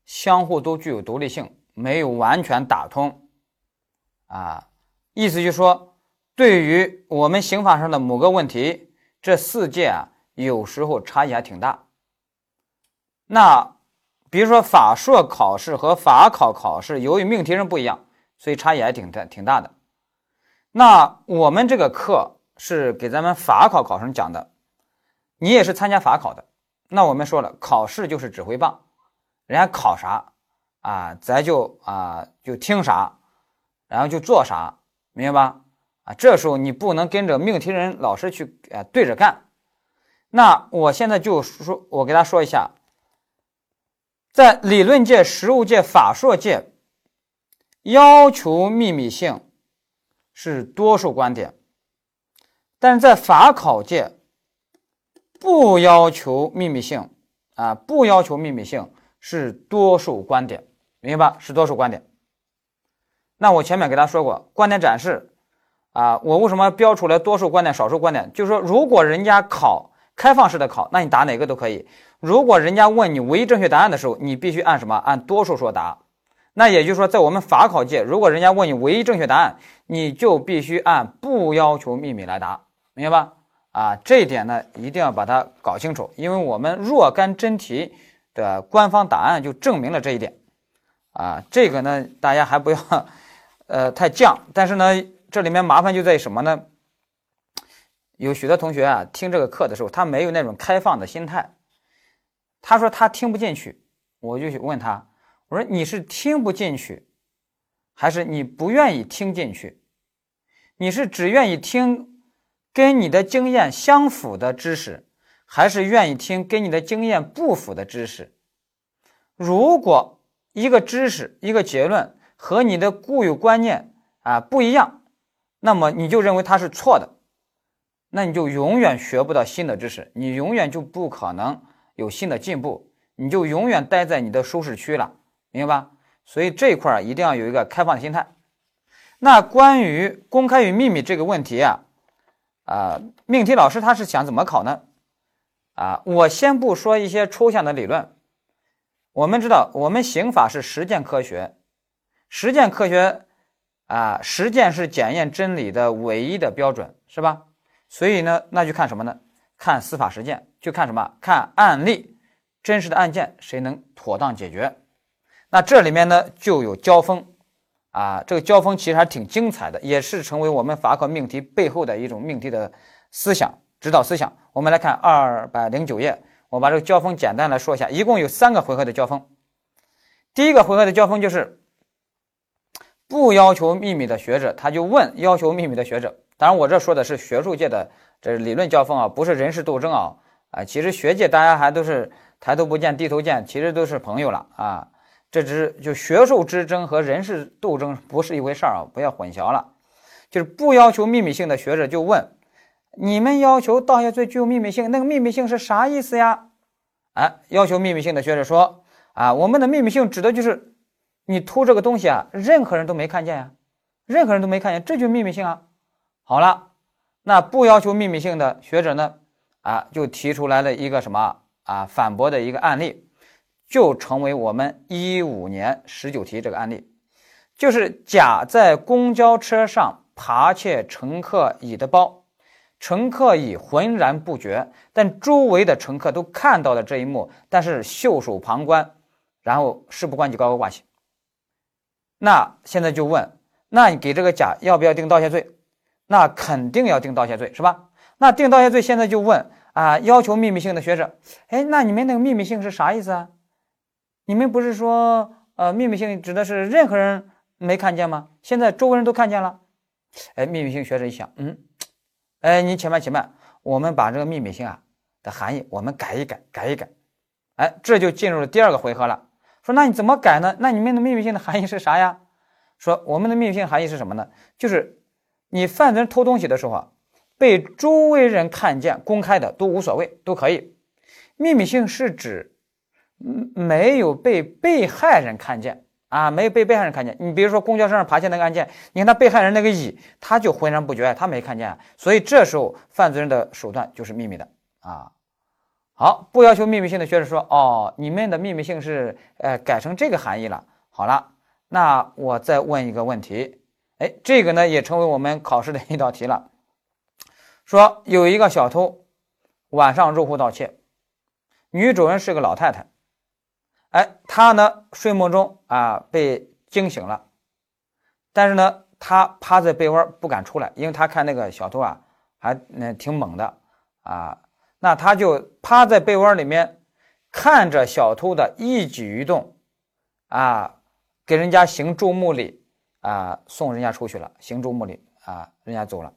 相互都具有独立性，没有完全打通。啊，意思就是说，对于我们刑法上的某个问题，这四届啊，有时候差异还挺大。那比如说法硕考试和法考考试，由于命题人不一样，所以差异还挺大挺大的。那我们这个课是给咱们法考考生讲的，你也是参加法考的。那我们说了，考试就是指挥棒，人家考啥啊，咱就啊就听啥，然后就做啥，明白吧？啊，这时候你不能跟着命题人老师去呃对着干。那我现在就说，我给大家说一下。在理论界、实务界、法硕界，要求秘密性是多数观点；但是在法考界，不要求秘密性啊，不要求秘密性是多数观点，明白吧？是多数观点。那我前面给大家说过，观点展示啊，我为什么标出来多数观点、少数观点？就是说，如果人家考开放式的考，那你答哪个都可以。如果人家问你唯一正确答案的时候，你必须按什么？按多数说答。那也就是说，在我们法考界，如果人家问你唯一正确答案，你就必须按不要求秘密来答，明白吧？啊，这一点呢，一定要把它搞清楚，因为我们若干真题的官方答案就证明了这一点。啊，这个呢，大家还不要呃太犟。但是呢，这里面麻烦就在于什么呢？有许多同学啊，听这个课的时候，他没有那种开放的心态。他说他听不进去，我就问他，我说你是听不进去，还是你不愿意听进去？你是只愿意听跟你的经验相符的知识，还是愿意听跟你的经验不符的知识？如果一个知识、一个结论和你的固有观念啊不一样，那么你就认为它是错的，那你就永远学不到新的知识，你永远就不可能。有新的进步，你就永远待在你的舒适区了，明白吧？所以这一块儿一定要有一个开放的心态。那关于公开与秘密这个问题啊，啊，命题老师他是想怎么考呢？啊，我先不说一些抽象的理论，我们知道我们刑法是实践科学，实践科学啊，实践是检验真理的唯一的标准，是吧？所以呢，那就看什么呢？看司法实践，就看什么？看案例，真实的案件谁能妥当解决？那这里面呢就有交锋啊，这个交锋其实还挺精彩的，也是成为我们法考命题背后的一种命题的思想指导思想。我们来看二百零九页，我把这个交锋简单来说一下，一共有三个回合的交锋。第一个回合的交锋就是不要求秘密的学者，他就问要求秘密的学者。当然，我这说的是学术界的。这理论交锋啊，不是人事斗争啊！啊，其实学界大家还都是抬头不见低头见，其实都是朋友了啊。这只就学术之争和人事斗争不是一回事儿啊，不要混淆了。就是不要求秘密性的学者就问：你们要求盗窃罪具有秘密性，那个秘密性是啥意思呀？哎，要求秘密性的学者说：啊，我们的秘密性指的就是你偷这个东西啊，任何人都没看见呀，任何人都没看见，这就秘密性啊。好了。那不要求秘密性的学者呢，啊，就提出来了一个什么啊反驳的一个案例，就成为我们一五年十九题这个案例，就是甲在公交车上扒窃乘客乙的包，乘客乙浑然不觉，但周围的乘客都看到了这一幕，但是袖手旁观，然后事不关己高高挂起。那现在就问，那你给这个甲要不要定盗窃罪？那肯定要定盗窃罪，是吧？那定盗窃罪，现在就问啊，要求秘密性的学者，哎，那你们那个秘密性是啥意思啊？你们不是说，呃，秘密性指的是任何人没看见吗？现在周围人都看见了，哎，秘密性学者一想，嗯，哎，你且慢且慢，我们把这个秘密性啊的含义我们改一改，改一改，哎，这就进入了第二个回合了。说那你怎么改呢？那你们的秘密性的含义是啥呀？说我们的秘密性含义是什么呢？就是。你犯罪人偷东西的时候啊，被周围人看见，公开的都无所谓，都可以。秘密性是指，嗯没有被被害人看见啊，没有被被害人看见。你比如说公交车上扒窃那个案件，你看他被害人那个乙，他就浑然不觉，他没看见，所以这时候犯罪人的手段就是秘密的啊。好，不要求秘密性的学者说，哦，你们的秘密性是呃改成这个含义了。好了，那我再问一个问题，哎，这个呢也成为我们考试的一道题了。说有一个小偷晚上入户盗窃，女主人是个老太太，哎，她呢睡梦中啊被惊醒了，但是呢她趴在被窝不敢出来，因为她看那个小偷啊还嗯挺猛的啊。那他就趴在被窝里面，看着小偷的一举一动，啊，给人家行注目礼，啊，送人家出去了，行注目礼，啊，人家走了。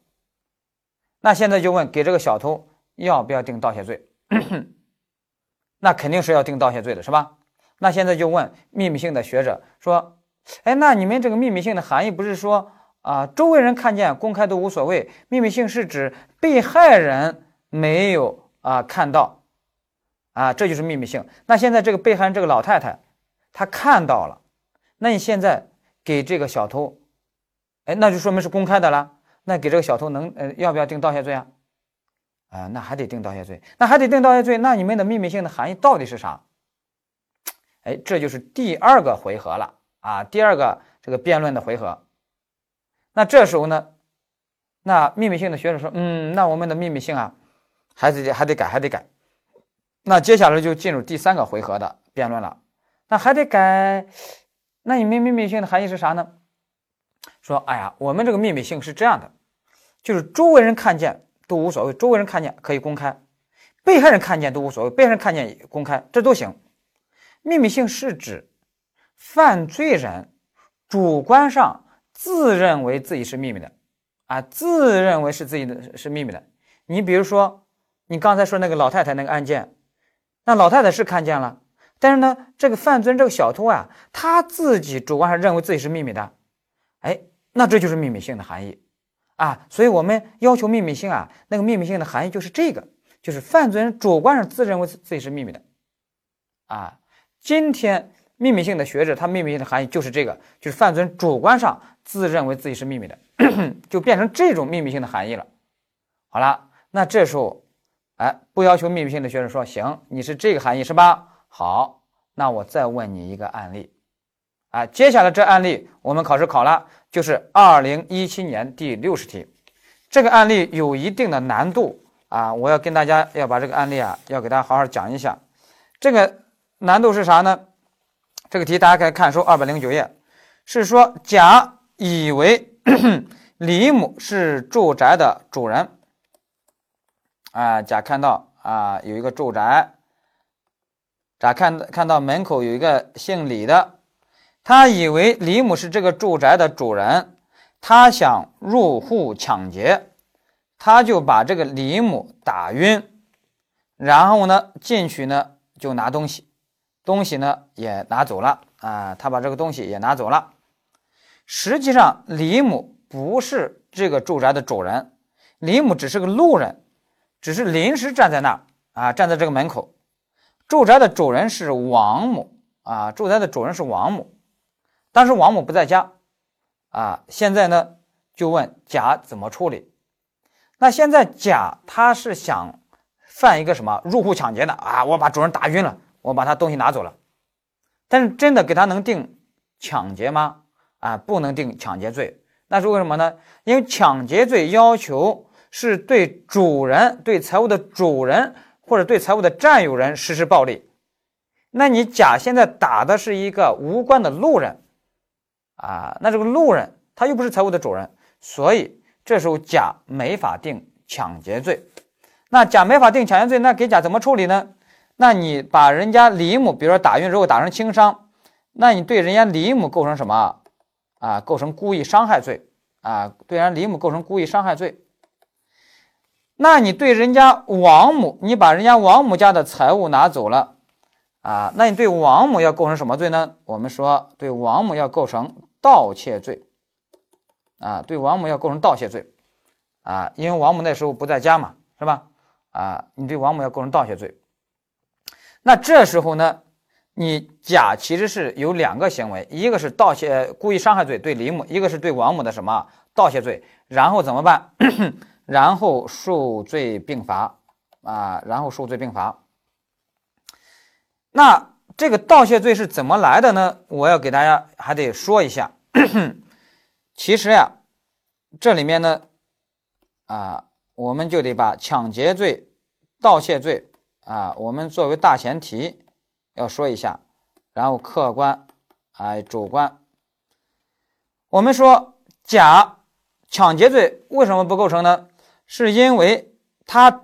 那现在就问，给这个小偷要不要定盗窃罪？[coughs] 那肯定是要定盗窃罪的，是吧？那现在就问秘密性的学者说，哎，那你们这个秘密性的含义不是说啊，周围人看见公开都无所谓，秘密性是指被害人没有。啊，看到，啊，这就是秘密性。那现在这个被害人这个老太太，她看到了，那你现在给这个小偷，哎，那就说明是公开的了。那给这个小偷能，呃，要不要定盗窃罪啊？啊，那还得定盗窃罪，那还得定盗窃罪。那你们的秘密性的含义到底是啥？哎，这就是第二个回合了啊，第二个这个辩论的回合。那这时候呢，那秘密性的学者说，嗯，那我们的秘密性啊。还得还得改，还得改。那接下来就进入第三个回合的辩论了。那还得改，那你们秘密性的含义是啥呢？说，哎呀，我们这个秘密性是这样的，就是周围人看见都无所谓，周围人看见可以公开，被害人看见都无所谓，被害人看见公开，这都行。秘密性是指犯罪人主观上自认为自己是秘密的，啊，自认为是自己的是秘密的。你比如说。你刚才说那个老太太那个案件，那老太太是看见了，但是呢，这个犯罪这个小偷啊，他自己主观上认为自己是秘密的，哎，那这就是秘密性的含义啊。所以我们要求秘密性啊，那个秘密性的含义就是这个，就是犯罪人主观上自认为自己是秘密的啊。今天秘密性的学者，他秘密性的含义就是这个，就是犯罪人主观上自认为自己是秘密的，[clears throat] 就变成这种秘密性的含义了。好了，那这时候。哎，不要求秘密性的学生说行，你是这个含义是吧？好，那我再问你一个案例，啊，接下来这案例我们考试考了，就是二零一七年第六十题，这个案例有一定的难度啊，我要跟大家要把这个案例啊，要给大家好好讲一下。这个难度是啥呢？这个题大家可以看书二百零九页，是说甲以为 [clears throat] 李某是住宅的主人。啊，甲看到啊有一个住宅，甲看看到门口有一个姓李的，他以为李某是这个住宅的主人，他想入户抢劫，他就把这个李某打晕，然后呢进去呢就拿东西，东西呢也拿走了啊，他把这个东西也拿走了。实际上李某不是这个住宅的主人，李某只是个路人。只是临时站在那儿啊，站在这个门口。住宅的主人是王某啊，住宅的主人是王某。当时王某不在家啊，现在呢就问甲怎么处理。那现在甲他是想犯一个什么入户抢劫的啊？我把主人打晕了，我把他东西拿走了。但是真的给他能定抢劫吗？啊，不能定抢劫罪。那是为什么呢？因为抢劫罪要求。是对主人、对财物的主人或者对财物的占有人实施暴力，那你甲现在打的是一个无关的路人，啊，那这个路人他又不是财物的主人，所以这时候甲没法定抢劫罪。那甲没法定抢劫罪，那给甲怎么处理呢？那你把人家李某，比如说打晕之后打成轻伤，那你对人家李某构成什么？啊，构成故意伤害罪啊，对人家李某构成故意伤害罪。那你对人家王某，你把人家王某家的财物拿走了，啊，那你对王某要构成什么罪呢？我们说对王某要构成盗窃罪，啊，对王某要构成盗窃罪，啊，因为王某那时候不在家嘛，是吧？啊，你对王某要构成盗窃罪。那这时候呢，你甲其实是有两个行为，一个是盗窃故意伤害罪对李某，一个是对王某的什么盗窃罪，然后怎么办？然后数罪并罚，啊，然后数罪并罚。那这个盗窃罪是怎么来的呢？我要给大家还得说一下。[clears throat] 其实呀，这里面呢，啊，我们就得把抢劫罪、盗窃罪啊，我们作为大前提要说一下，然后客观，哎，主观。我们说甲抢劫罪为什么不构成呢？是因为他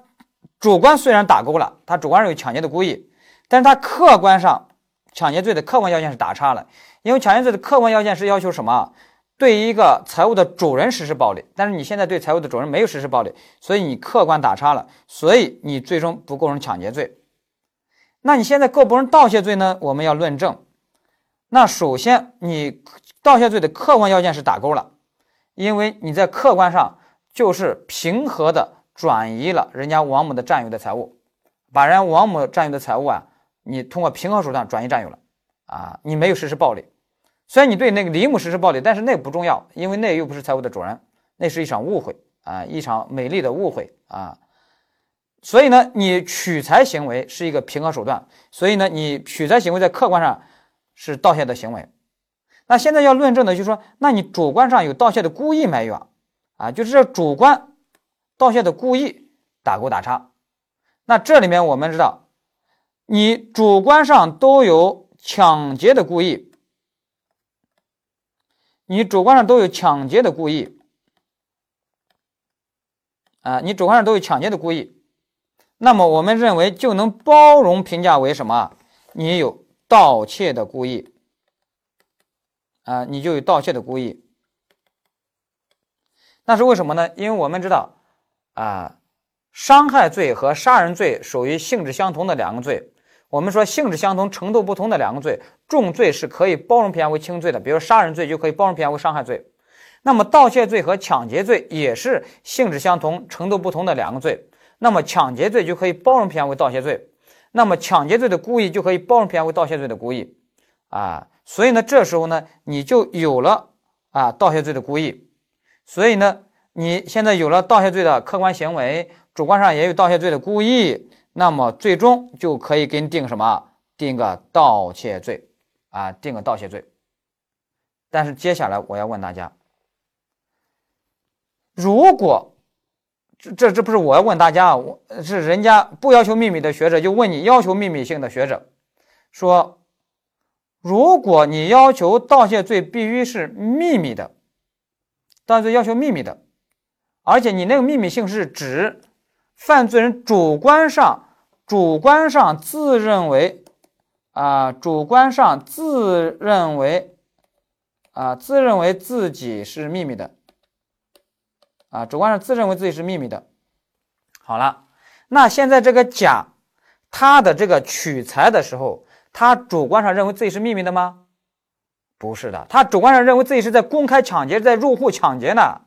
主观虽然打勾了，他主观上有抢劫的故意，但是他客观上抢劫罪的客观要件是打叉了，因为抢劫罪的客观要件是要求什么？对一个财物的主人实施暴力，但是你现在对财物的主人没有实施暴力，所以你客观打叉了，所以你最终不构成抢劫罪。那你现在构不成盗窃罪呢？我们要论证。那首先，你盗窃罪的客观要件是打勾了，因为你在客观上就是平和的转移了人家王某的占有的财物，把人家王某占有的财物啊，你通过平和手段转移占有了啊，你没有实施暴力。虽然你对那个李某实施暴力，但是那不重要，因为那又不是财物的主人，那是一场误会啊，一场美丽的误会啊。所以呢，你取财行为是一个平和手段，所以呢，你取财行为在客观上是盗窃的行为。那现在要论证的就是说，那你主观上有盗窃的故意没有啊啊？就是这主观盗窃的故意打勾打叉。那这里面我们知道，你主观上都有抢劫的故意。你主观上都有抢劫的故意，啊，你主观上都有抢劫的故意，那么我们认为就能包容评价为什么？你有盗窃的故意，啊，你就有盗窃的故意。那是为什么呢？因为我们知道，啊，伤害罪和杀人罪属于性质相同的两个罪。我们说性质相同、程度不同的两个罪，重罪是可以包容评价为轻罪的，比如杀人罪就可以包容评价为伤害罪。那么盗窃罪和抢劫罪也是性质相同、程度不同的两个罪，那么抢劫罪就可以包容评价为盗窃罪，那么抢劫罪的故意就可以包容评价为盗窃罪的故意，啊，所以呢，这时候呢，你就有了啊盗窃罪的故意，所以呢，你现在有了盗窃罪的客观行为，主观上也有盗窃罪的故意。那么最终就可以给你定什么？定个盗窃罪啊，定个盗窃罪。但是接下来我要问大家，如果这这这不是我要问大家啊，我是人家不要求秘密的学者就问你要求秘密性的学者，说如果你要求盗窃罪必须是秘密的，盗窃罪要求秘密的，而且你那个秘密性是指犯罪人主观上。主观上自认为，啊，主观上自认为，啊，自认为自己是秘密的，啊，主观上自认为自己是秘密的。好了，那现在这个甲，他的这个取财的时候，他主观上认为自己是秘密的吗？不是的，他主观上认为自己是在公开抢劫，在入户抢劫呢。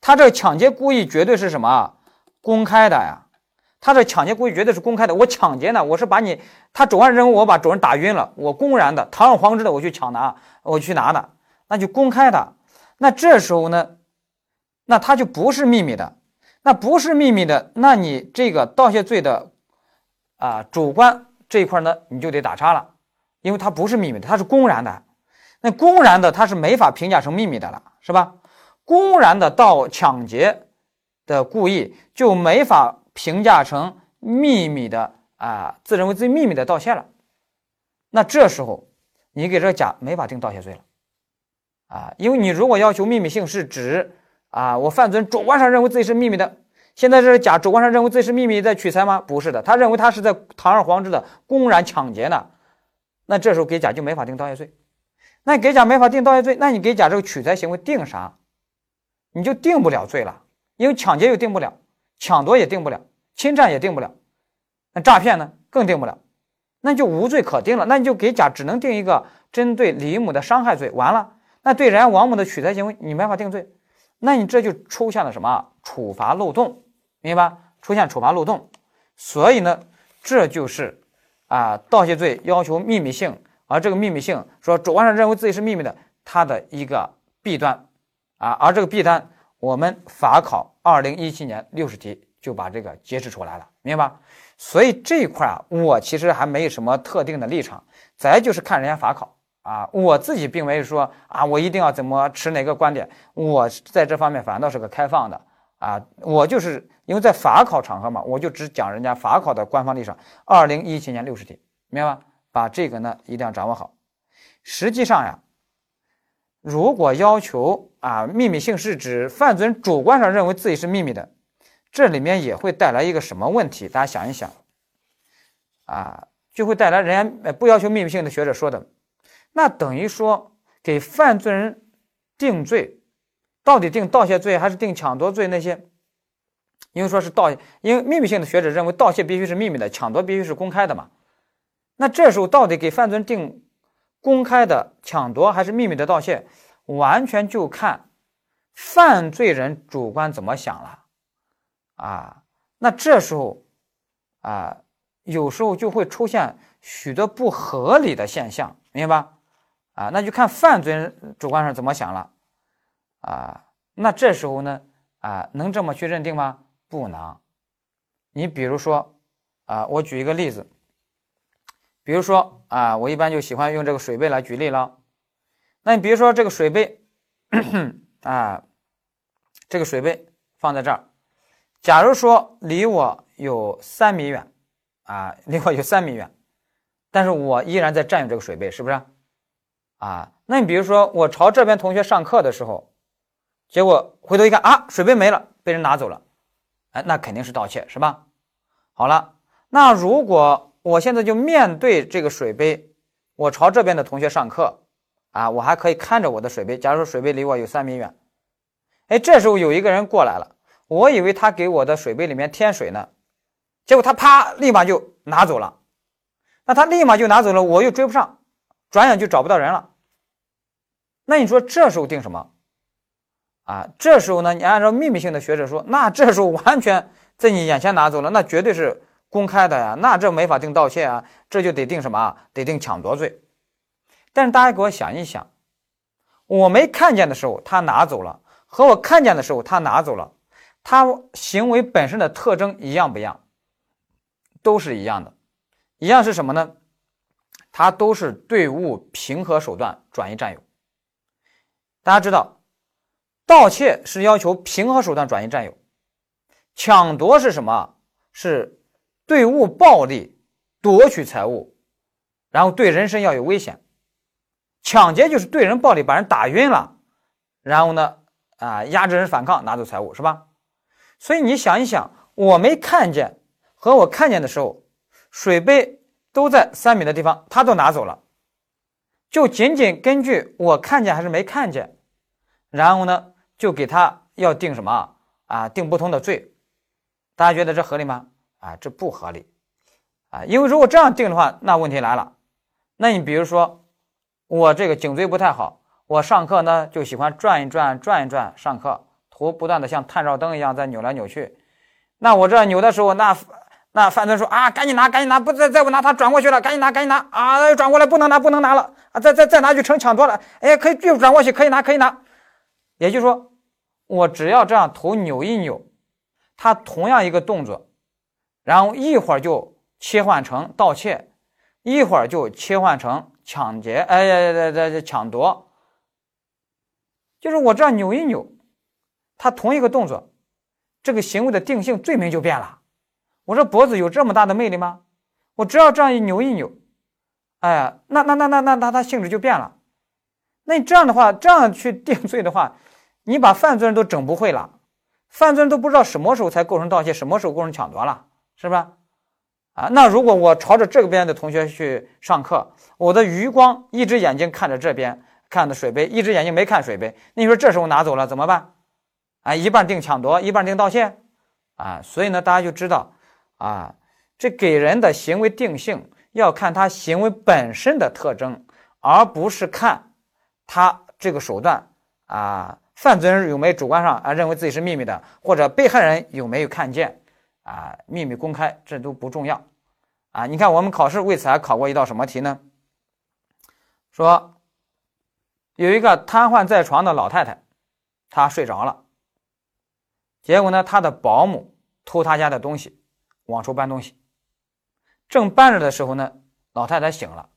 他这个抢劫故意绝对是什么啊？公开的呀。他这抢劫故意绝对是公开的，我抢劫呢，我是把你，他主观认为我把主人打晕了，我公然的堂而皇之的我去抢拿，我去拿的，那就公开的。那这时候呢，那他就不是秘密的，那不是秘密的，那你这个盗窃罪的啊主观这一块呢，你就得打叉了，因为它不是秘密的，它是公然的。那公然的，它是没法评价成秘密的了，是吧？公然的盗抢劫的故意就没法。评价成秘密的啊，自认为自己秘密的盗窃了，那这时候你给这个甲没法定盗窃罪了啊，因为你如果要求秘密性是指啊，我犯罪主观上认为自己是秘密的，现在这是甲主观上认为自己是秘密在取财吗？不是的，他认为他是在堂而皇之的公然抢劫呢，那这时候给甲就没法定盗窃罪，那给甲没法定盗窃罪，那你给甲这个取财行为定啥？你就定不了罪了，因为抢劫又定不了。抢夺也定不了，侵占也定不了，那诈骗呢更定不了，那就无罪可定了。那你就给甲只能定一个针对李某的伤害罪，完了。那对人家王某的取财行为你没法定罪，那你这就出现了什么处罚漏洞，明白吧？出现处罚漏洞，所以呢，这就是啊盗窃罪要求秘密性，而这个秘密性说主观上认为自己是秘密的，它的一个弊端啊，而这个弊端。我们法考二零一七年六十题就把这个揭示出来了，明白吧？所以这一块啊，我其实还没有什么特定的立场，咱就是看人家法考啊，我自己并没有说啊，我一定要怎么持哪个观点，我在这方面反倒是个开放的啊，我就是因为在法考场合嘛，我就只讲人家法考的官方立场。二零一七年六十题，明白吧？把这个呢一定要掌握好。实际上呀，如果要求啊，秘密性是指犯罪人主观上认为自己是秘密的，这里面也会带来一个什么问题？大家想一想，啊，就会带来人家不要求秘密性的学者说的，那等于说给犯罪人定罪，到底定盗窃罪还是定抢夺罪？那些，因为说是盗，因为秘密性的学者认为盗窃必须是秘密的，抢夺必须是公开的嘛。那这时候到底给犯罪定公开的抢夺还是秘密的盗窃，完全就看犯罪人主观怎么想了啊。那这时候啊，有时候就会出现许多不合理的现象，明白吧？啊，那就看犯罪人主观上怎么想了啊。那这时候呢，啊，能这么去认定吗？不能。你比如说啊，我举一个例子。比如说啊，我一般就喜欢用这个水杯来举例了。那你比如说这个水杯 [coughs] 啊，这个水杯放在这儿，假如说离我有三米远啊，离我有三米远，但是我依然在占用这个水杯，是不是？啊，那你比如说我朝这边同学上课的时候，结果回头一看啊，水杯没了，被人拿走了，哎，那肯定是盗窃，是吧？好了，那如果我现在就面对这个水杯，我朝这边的同学上课，啊，我还可以看着我的水杯。假如说水杯离我有三米远，哎，这时候有一个人过来了，我以为他给我的水杯里面添水呢，结果他啪，立马就拿走了。那他立马就拿走了，我又追不上，转眼就找不到人了。那你说这时候定什么？啊，这时候呢，你按照秘密性的学者说，那这时候完全在你眼前拿走了，那绝对是。公开的呀，那这没法定盗窃啊，这就得定什么？得定抢夺罪。但是大家给我想一想，我没看见的时候他拿走了，和我看见的时候他拿走了，他行为本身的特征一样不一样？都是一样的，一样是什么呢？他都是对物平和手段转移占有。大家知道，盗窃是要求平和手段转移占有，抢夺是什么？是。对物暴力夺取财物，然后对人身要有危险。抢劫就是对人暴力，把人打晕了，然后呢，啊，压制人反抗，拿走财物，是吧？所以你想一想，我没看见和我看见的时候，水杯都在三米的地方，他都拿走了，就仅仅根据我看见还是没看见，然后呢，就给他要定什么啊？定不同的罪，大家觉得这合理吗？啊，这不合理，啊，因为如果这样定的话，那问题来了。那你比如说，我这个颈椎不太好，我上课呢就喜欢转一转、转一转，上课头不断的像探照灯一样在扭来扭去。那我这扭的时候，那那犯罪说啊，赶紧拿，赶紧拿，不再再不拿，他转过去了，赶紧拿，赶紧拿啊，又转过来不能拿，不能拿了啊，再再再拿就成抢夺了。哎，可以继续转过去，可以拿，可以拿。也就是说，我只要这样头扭一扭，他同样一个动作。然后一会儿就切换成盗窃，一会儿就切换成抢劫，哎呀，这这这抢夺，就是我这样扭一扭，他同一个动作，这个行为的定性罪名就变了。我这脖子有这么大的魅力吗？我只要这样一扭一扭，哎，那那那那那那他性质就变了。那你这样的话，这样去定罪的话，你把犯罪人都整不会了，犯罪人都不知道什么时候才构成盗窃，什么时候构成抢夺了。是吧？啊，那如果我朝着这边的同学去上课，我的余光一只眼睛看着这边看的水杯，一只眼睛没看水杯，那你说这时候拿走了怎么办？啊，一半定抢夺，一半定盗窃，啊，所以呢，大家就知道，啊，这给人的行为定性要看他行为本身的特征，而不是看他这个手段啊，犯罪人有没有主观上啊认为自己是秘密的，或者被害人有没有看见。啊，秘密公开这都不重要，啊，你看我们考试为此还考过一道什么题呢？说有一个瘫痪在床的老太太，她睡着了，结果呢，她的保姆偷她家的东西，往出搬东西，正搬着的时候呢，老太太醒了，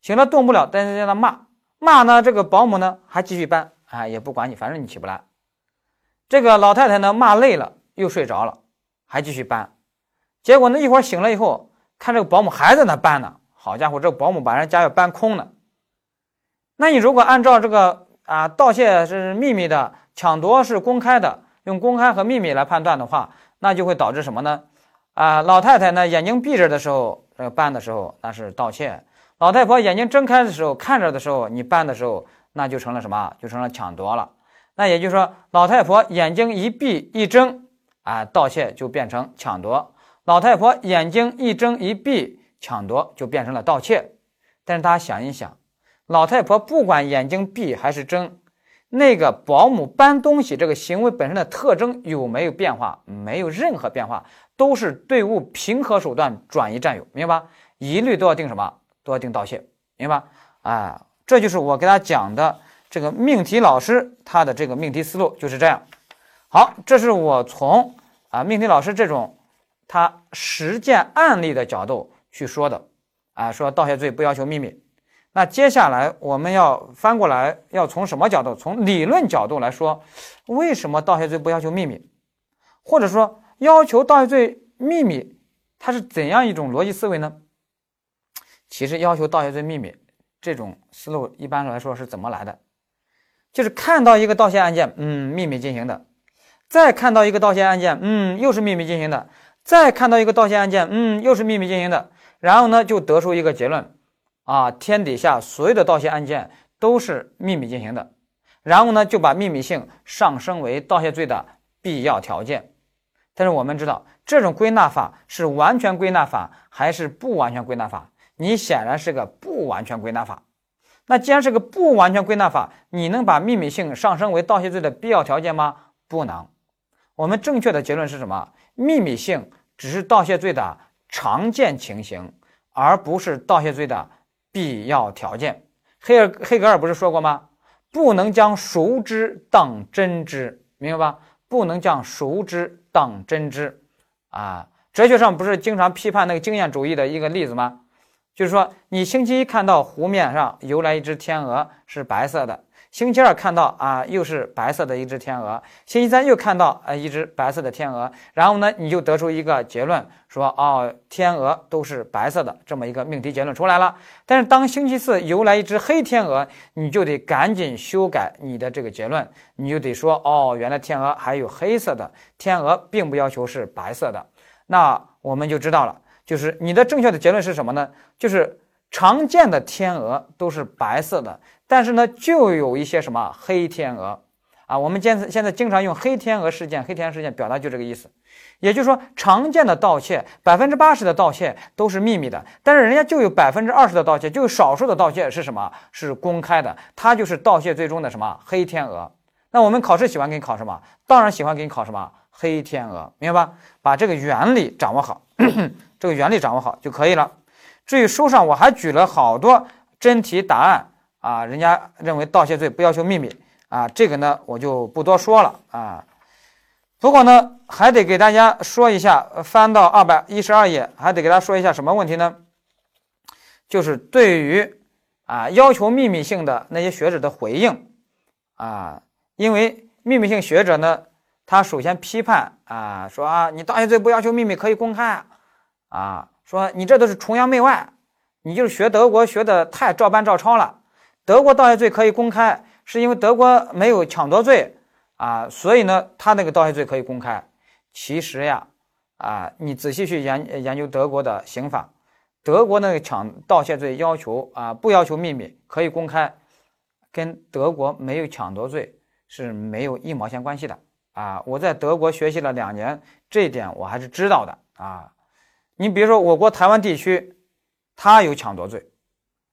醒了动不了，但是在那骂骂呢，这个保姆呢还继续搬，啊，也不管你，反正你起不来。这个老太太呢骂累了，又睡着了，还继续搬。结果呢，一会儿醒了以后，看这个保姆还在那搬呢。好家伙，这个保姆把人家要搬空了。那你如果按照这个啊，盗窃是秘密的，抢夺是公开的，用公开和秘密来判断的话，那就会导致什么呢？啊，老太太呢眼睛闭着的时候，这个搬的时候那是盗窃；老太婆眼睛睁开的时候看着的时候，你搬的时候，那就成了什么？就成了抢夺了。那也就是说，老太婆眼睛一闭一睁，啊，盗窃就变成抢夺；老太婆眼睛一睁一闭，抢夺就变成了盗窃。但是大家想一想。老太婆不管眼睛闭还是睁，那个保姆搬东西这个行为本身的特征有没有变化？没有任何变化，都是对物平和手段转移占有，明白吧？一律都要定什么？都要定盗窃，明白吧？啊，这就是我给大家讲的这个命题老师他的这个命题思路就是这样。好，这是我从啊命题老师这种他实践案例的角度去说的，啊，说盗窃罪不要求秘密。那接下来我们要翻过来，要从什么角度？从理论角度来说，为什么盗窃罪不要求秘密？或者说要求盗窃罪秘密，它是怎样一种逻辑思维呢？其实要求盗窃罪秘密这种思路，一般来说是怎么来的？就是看到一个盗窃案件，嗯，秘密进行的；再看到一个盗窃案件，嗯，又是秘密进行的；再看到一个盗窃案件，嗯，又是秘密进行的。然后呢，就得出一个结论。啊，天底下所有的盗窃案件都是秘密进行的，然后呢，就把秘密性上升为盗窃罪的必要条件。但是我们知道，这种归纳法是完全归纳法还是不完全归纳法？你显然是个不完全归纳法。那既然是个不完全归纳法，你能把秘密性上升为盗窃罪的必要条件吗？不能。我们正确的结论是什么？秘密性只是盗窃罪的常见情形，而不是盗窃罪的。必要条件，黑尔黑格尔不是说过吗？不能将熟知当真知，明白吧？不能将熟知当真知，啊，哲学上不是经常批判那个经验主义的一个例子吗？就是说，你星期一看到湖面上游来一只天鹅，是白色的。星期二看到啊，又是白色的一只天鹅。星期三又看到啊，一只白色的天鹅。然后呢，你就得出一个结论，说哦，天鹅都是白色的，这么一个命题结论出来了。但是当星期四游来一只黑天鹅，你就得赶紧修改你的这个结论，你就得说哦，原来天鹅还有黑色的，天鹅并不要求是白色的。那我们就知道了，就是你的正确的结论是什么呢？就是常见的天鹅都是白色的。但是呢，就有一些什么黑天鹅啊，我们现现在经常用黑天鹅事件、黑天鹅事件表达就这个意思。也就是说，常见的盗窃，百分之八十的盗窃都是秘密的，但是人家就有百分之二十的盗窃，就有少数的盗窃是什么？是公开的，它就是盗窃最终的什么黑天鹅。那我们考试喜欢给你考什么？当然喜欢给你考什么黑天鹅，明白吧？把这个原理掌握好，[clears throat] 这个原理掌握好就可以了。至于书上我还举了好多真题答案。啊，人家认为盗窃罪不要求秘密啊，这个呢我就不多说了啊。不过呢，还得给大家说一下，翻到二百一十二页，还得给大家说一下什么问题呢？就是对于啊要求秘密性的那些学者的回应啊，因为秘密性学者呢，他首先批判啊，说啊你盗窃罪不要求秘密可以公开啊，说你这都是崇洋媚外，你就是学德国学的太照搬照抄了。德国盗窃罪可以公开，是因为德国没有抢夺罪啊，所以呢，他那个盗窃罪可以公开。其实呀，啊，你仔细去研研究德国的刑法，德国那个抢盗窃罪要求啊，不要求秘密，可以公开，跟德国没有抢夺罪是没有一毛钱关系的啊。我在德国学习了两年，这一点我还是知道的啊。你比如说，我国台湾地区，它有抢夺罪。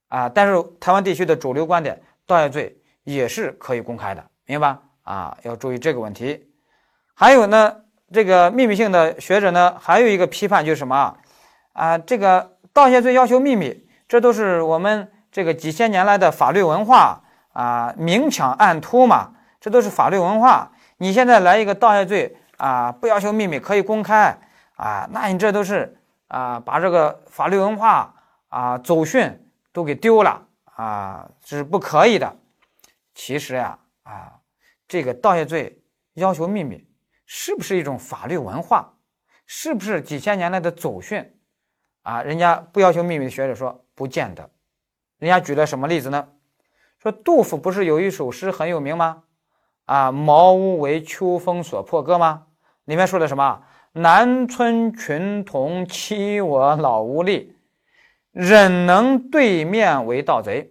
啊，但是台湾地区的主流观点，盗窃罪也是可以公开的，明白吧？啊，要注意这个问题。还有呢，这个秘密性的学者呢，还有一个批判就是什么啊？这个盗窃罪要求秘密，这都是我们这个几千年来的法律文化啊，明抢暗突嘛，这都是法律文化。你现在来一个盗窃罪啊，不要求秘密可以公开啊，那你这都是啊，把这个法律文化啊走训都给丢了啊，这是不可以的。其实呀，啊，这个盗窃罪要求秘密，是不是一种法律文化？是不是几千年来的祖训？啊，人家不要求秘密的学者说不见得。人家举了什么例子呢？说杜甫不是有一首诗很有名吗？啊，茅屋为秋风所破歌吗？里面说的什么？南村群童欺我老无力，忍能对面为盗贼，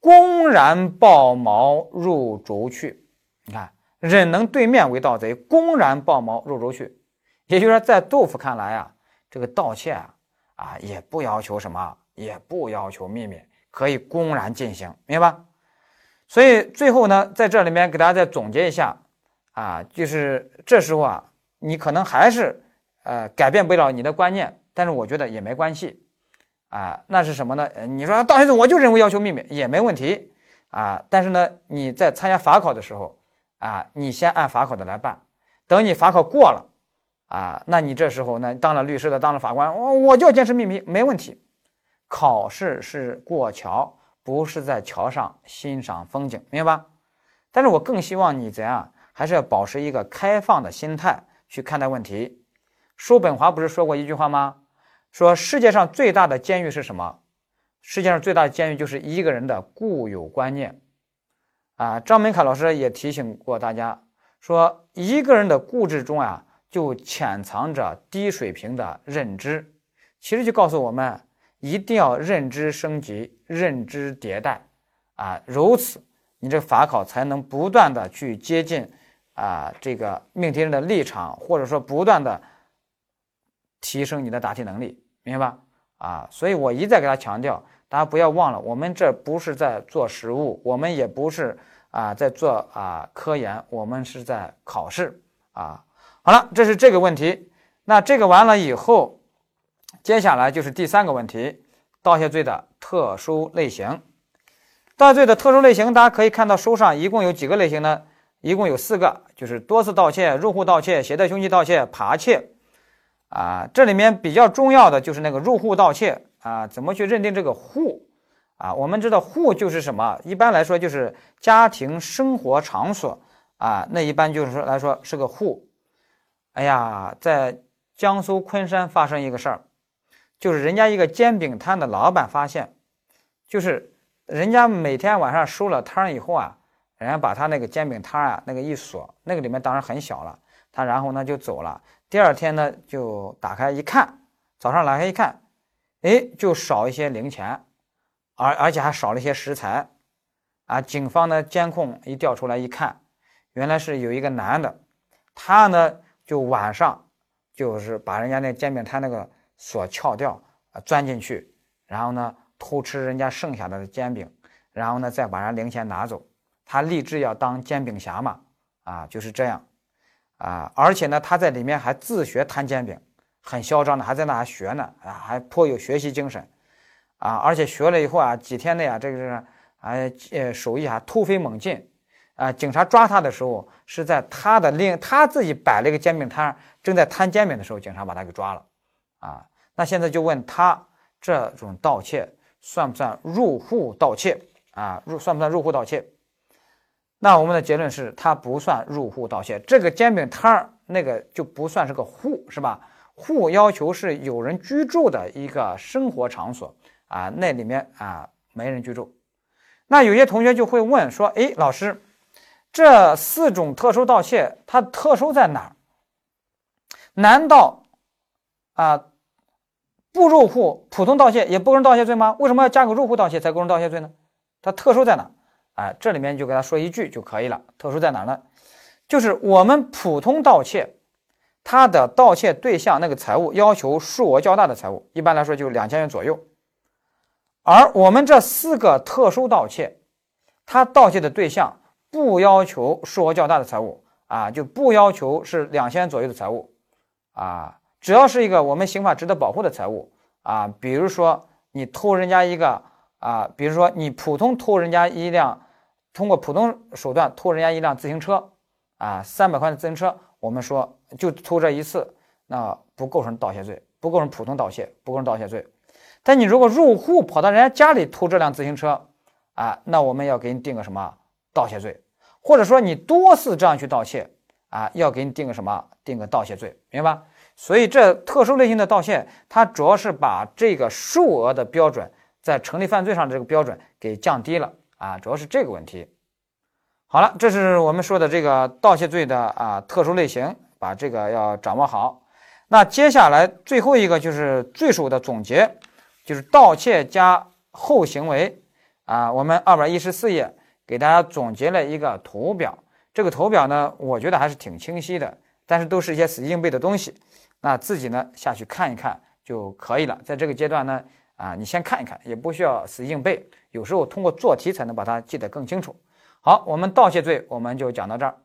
公然抱茅入竹去。你看，忍能对面为盗贼，公然抱茅入竹去。也就是说，在杜甫看来啊，这个盗窃啊，啊，也不要求什么，也不要求秘密，可以公然进行，明白吧？所以最后呢，在这里面给大家再总结一下啊，就是这时候啊。你可能还是，呃，改变不了你的观念，但是我觉得也没关系，啊，那是什么呢？你说盗窃罪我就认为要求秘密也没问题，啊，但是呢，你在参加法考的时候，啊，你先按法考的来办，等你法考过了，啊，那你这时候呢，当了律师的，当了法官，我我就要坚持秘密，没问题。考试是过桥，不是在桥上欣赏风景，明白吧？但是我更希望你怎样，还是要保持一个开放的心态。去看待问题，叔本华不是说过一句话吗？说世界上最大的监狱是什么？世界上最大的监狱就是一个人的固有观念。啊，张明凯老师也提醒过大家，说一个人的固执中啊，就潜藏着低水平的认知。其实就告诉我们，一定要认知升级，认知迭代，啊，如此你这法考才能不断的去接近。啊，这个命题人的立场，或者说不断的提升你的答题能力，明白吧？啊，所以我一再给他强调，大家不要忘了，我们这不是在做实务，我们也不是啊在做啊科研，我们是在考试啊。好了，这是这个问题。那这个完了以后，接下来就是第三个问题：盗窃罪的特殊类型。盗窃罪的特殊类型，大家可以看到书上一共有几个类型呢？一共有四个，就是多次盗窃、入户盗窃、携带凶器盗窃、扒窃，啊，这里面比较重要的就是那个入户盗窃啊，怎么去认定这个户啊？我们知道户就是什么，一般来说就是家庭生活场所啊，那一般就是说来说是个户。哎呀，在江苏昆山发生一个事儿，就是人家一个煎饼摊的老板发现，就是人家每天晚上收了摊以后啊。人家把他那个煎饼摊啊，那个一锁，那个里面当然很小了。他然后呢就走了。第二天呢就打开一看，早上打开一看，哎，就少一些零钱，而而且还少了一些食材。啊，警方的监控一调出来一看，原来是有一个男的，他呢就晚上就是把人家那煎饼摊那个锁撬掉，啊，钻进去，然后呢偷吃人家剩下的煎饼，然后呢再把人零钱拿走。他立志要当煎饼侠嘛，啊，就是这样，啊，而且呢，他在里面还自学摊煎饼，很嚣张的，还在那还学呢，啊，还颇有学习精神，啊，而且学了以后啊，几天内啊，这个是，哎，呃，手艺还突飞猛进，啊，警察抓他的时候是在他的另他自己摆了一个煎饼摊，正在摊煎饼的时候，警察把他给抓了，啊，那现在就问他这种盗窃算不算入户盗窃啊？入算不算入户盗窃？那我们的结论是，它不算入户盗窃。这个煎饼摊儿那个就不算是个户，是吧？户要求是有人居住的一个生活场所啊，那里面啊没人居住。那有些同学就会问说：“哎，老师，这四种特殊盗窃它特殊在哪儿？难道啊不入户普通盗窃也不构成盗窃罪吗？为什么要加个入户盗窃才构成盗窃罪呢？它特殊在哪？”哎，这里面就给他说一句就可以了。特殊在哪呢？就是我们普通盗窃，它的盗窃对象那个财物要求数额较大的财物，一般来说就两千元左右。而我们这四个特殊盗窃，它盗窃的对象不要求数额较大的财物啊，就不要求是两千元左右的财物啊，只要是一个我们刑法值得保护的财物啊，比如说你偷人家一个啊，比如说你普通偷人家一辆。通过普通手段偷人家一辆自行车，啊，三百块的自行车，我们说就偷这一次，那不构成盗窃罪不构成普通盗窃，不构成盗窃罪。但你如果入户跑到人家家里偷这辆自行车，啊，那我们要给你定个什么盗窃罪？或者说你多次这样去盗窃，啊，要给你定个什么？定个盗窃罪，明白？所以这特殊类型的盗窃，它主要是把这个数额的标准在成立犯罪上的这个标准给降低了啊，主要是这个问题。好了，这是我们说的这个盗窃罪的啊特殊类型，把这个要掌握好。那接下来最后一个就是罪数的总结，就是盗窃加后行为啊。我们二百一十四页给大家总结了一个图表，这个图表呢，我觉得还是挺清晰的，但是都是一些死记硬背的东西，那自己呢下去看一看就可以了。在这个阶段呢，啊，你先看一看，也不需要死记硬背，有时候通过做题才能把它记得更清楚。好，我们盗窃罪我们就讲到这儿。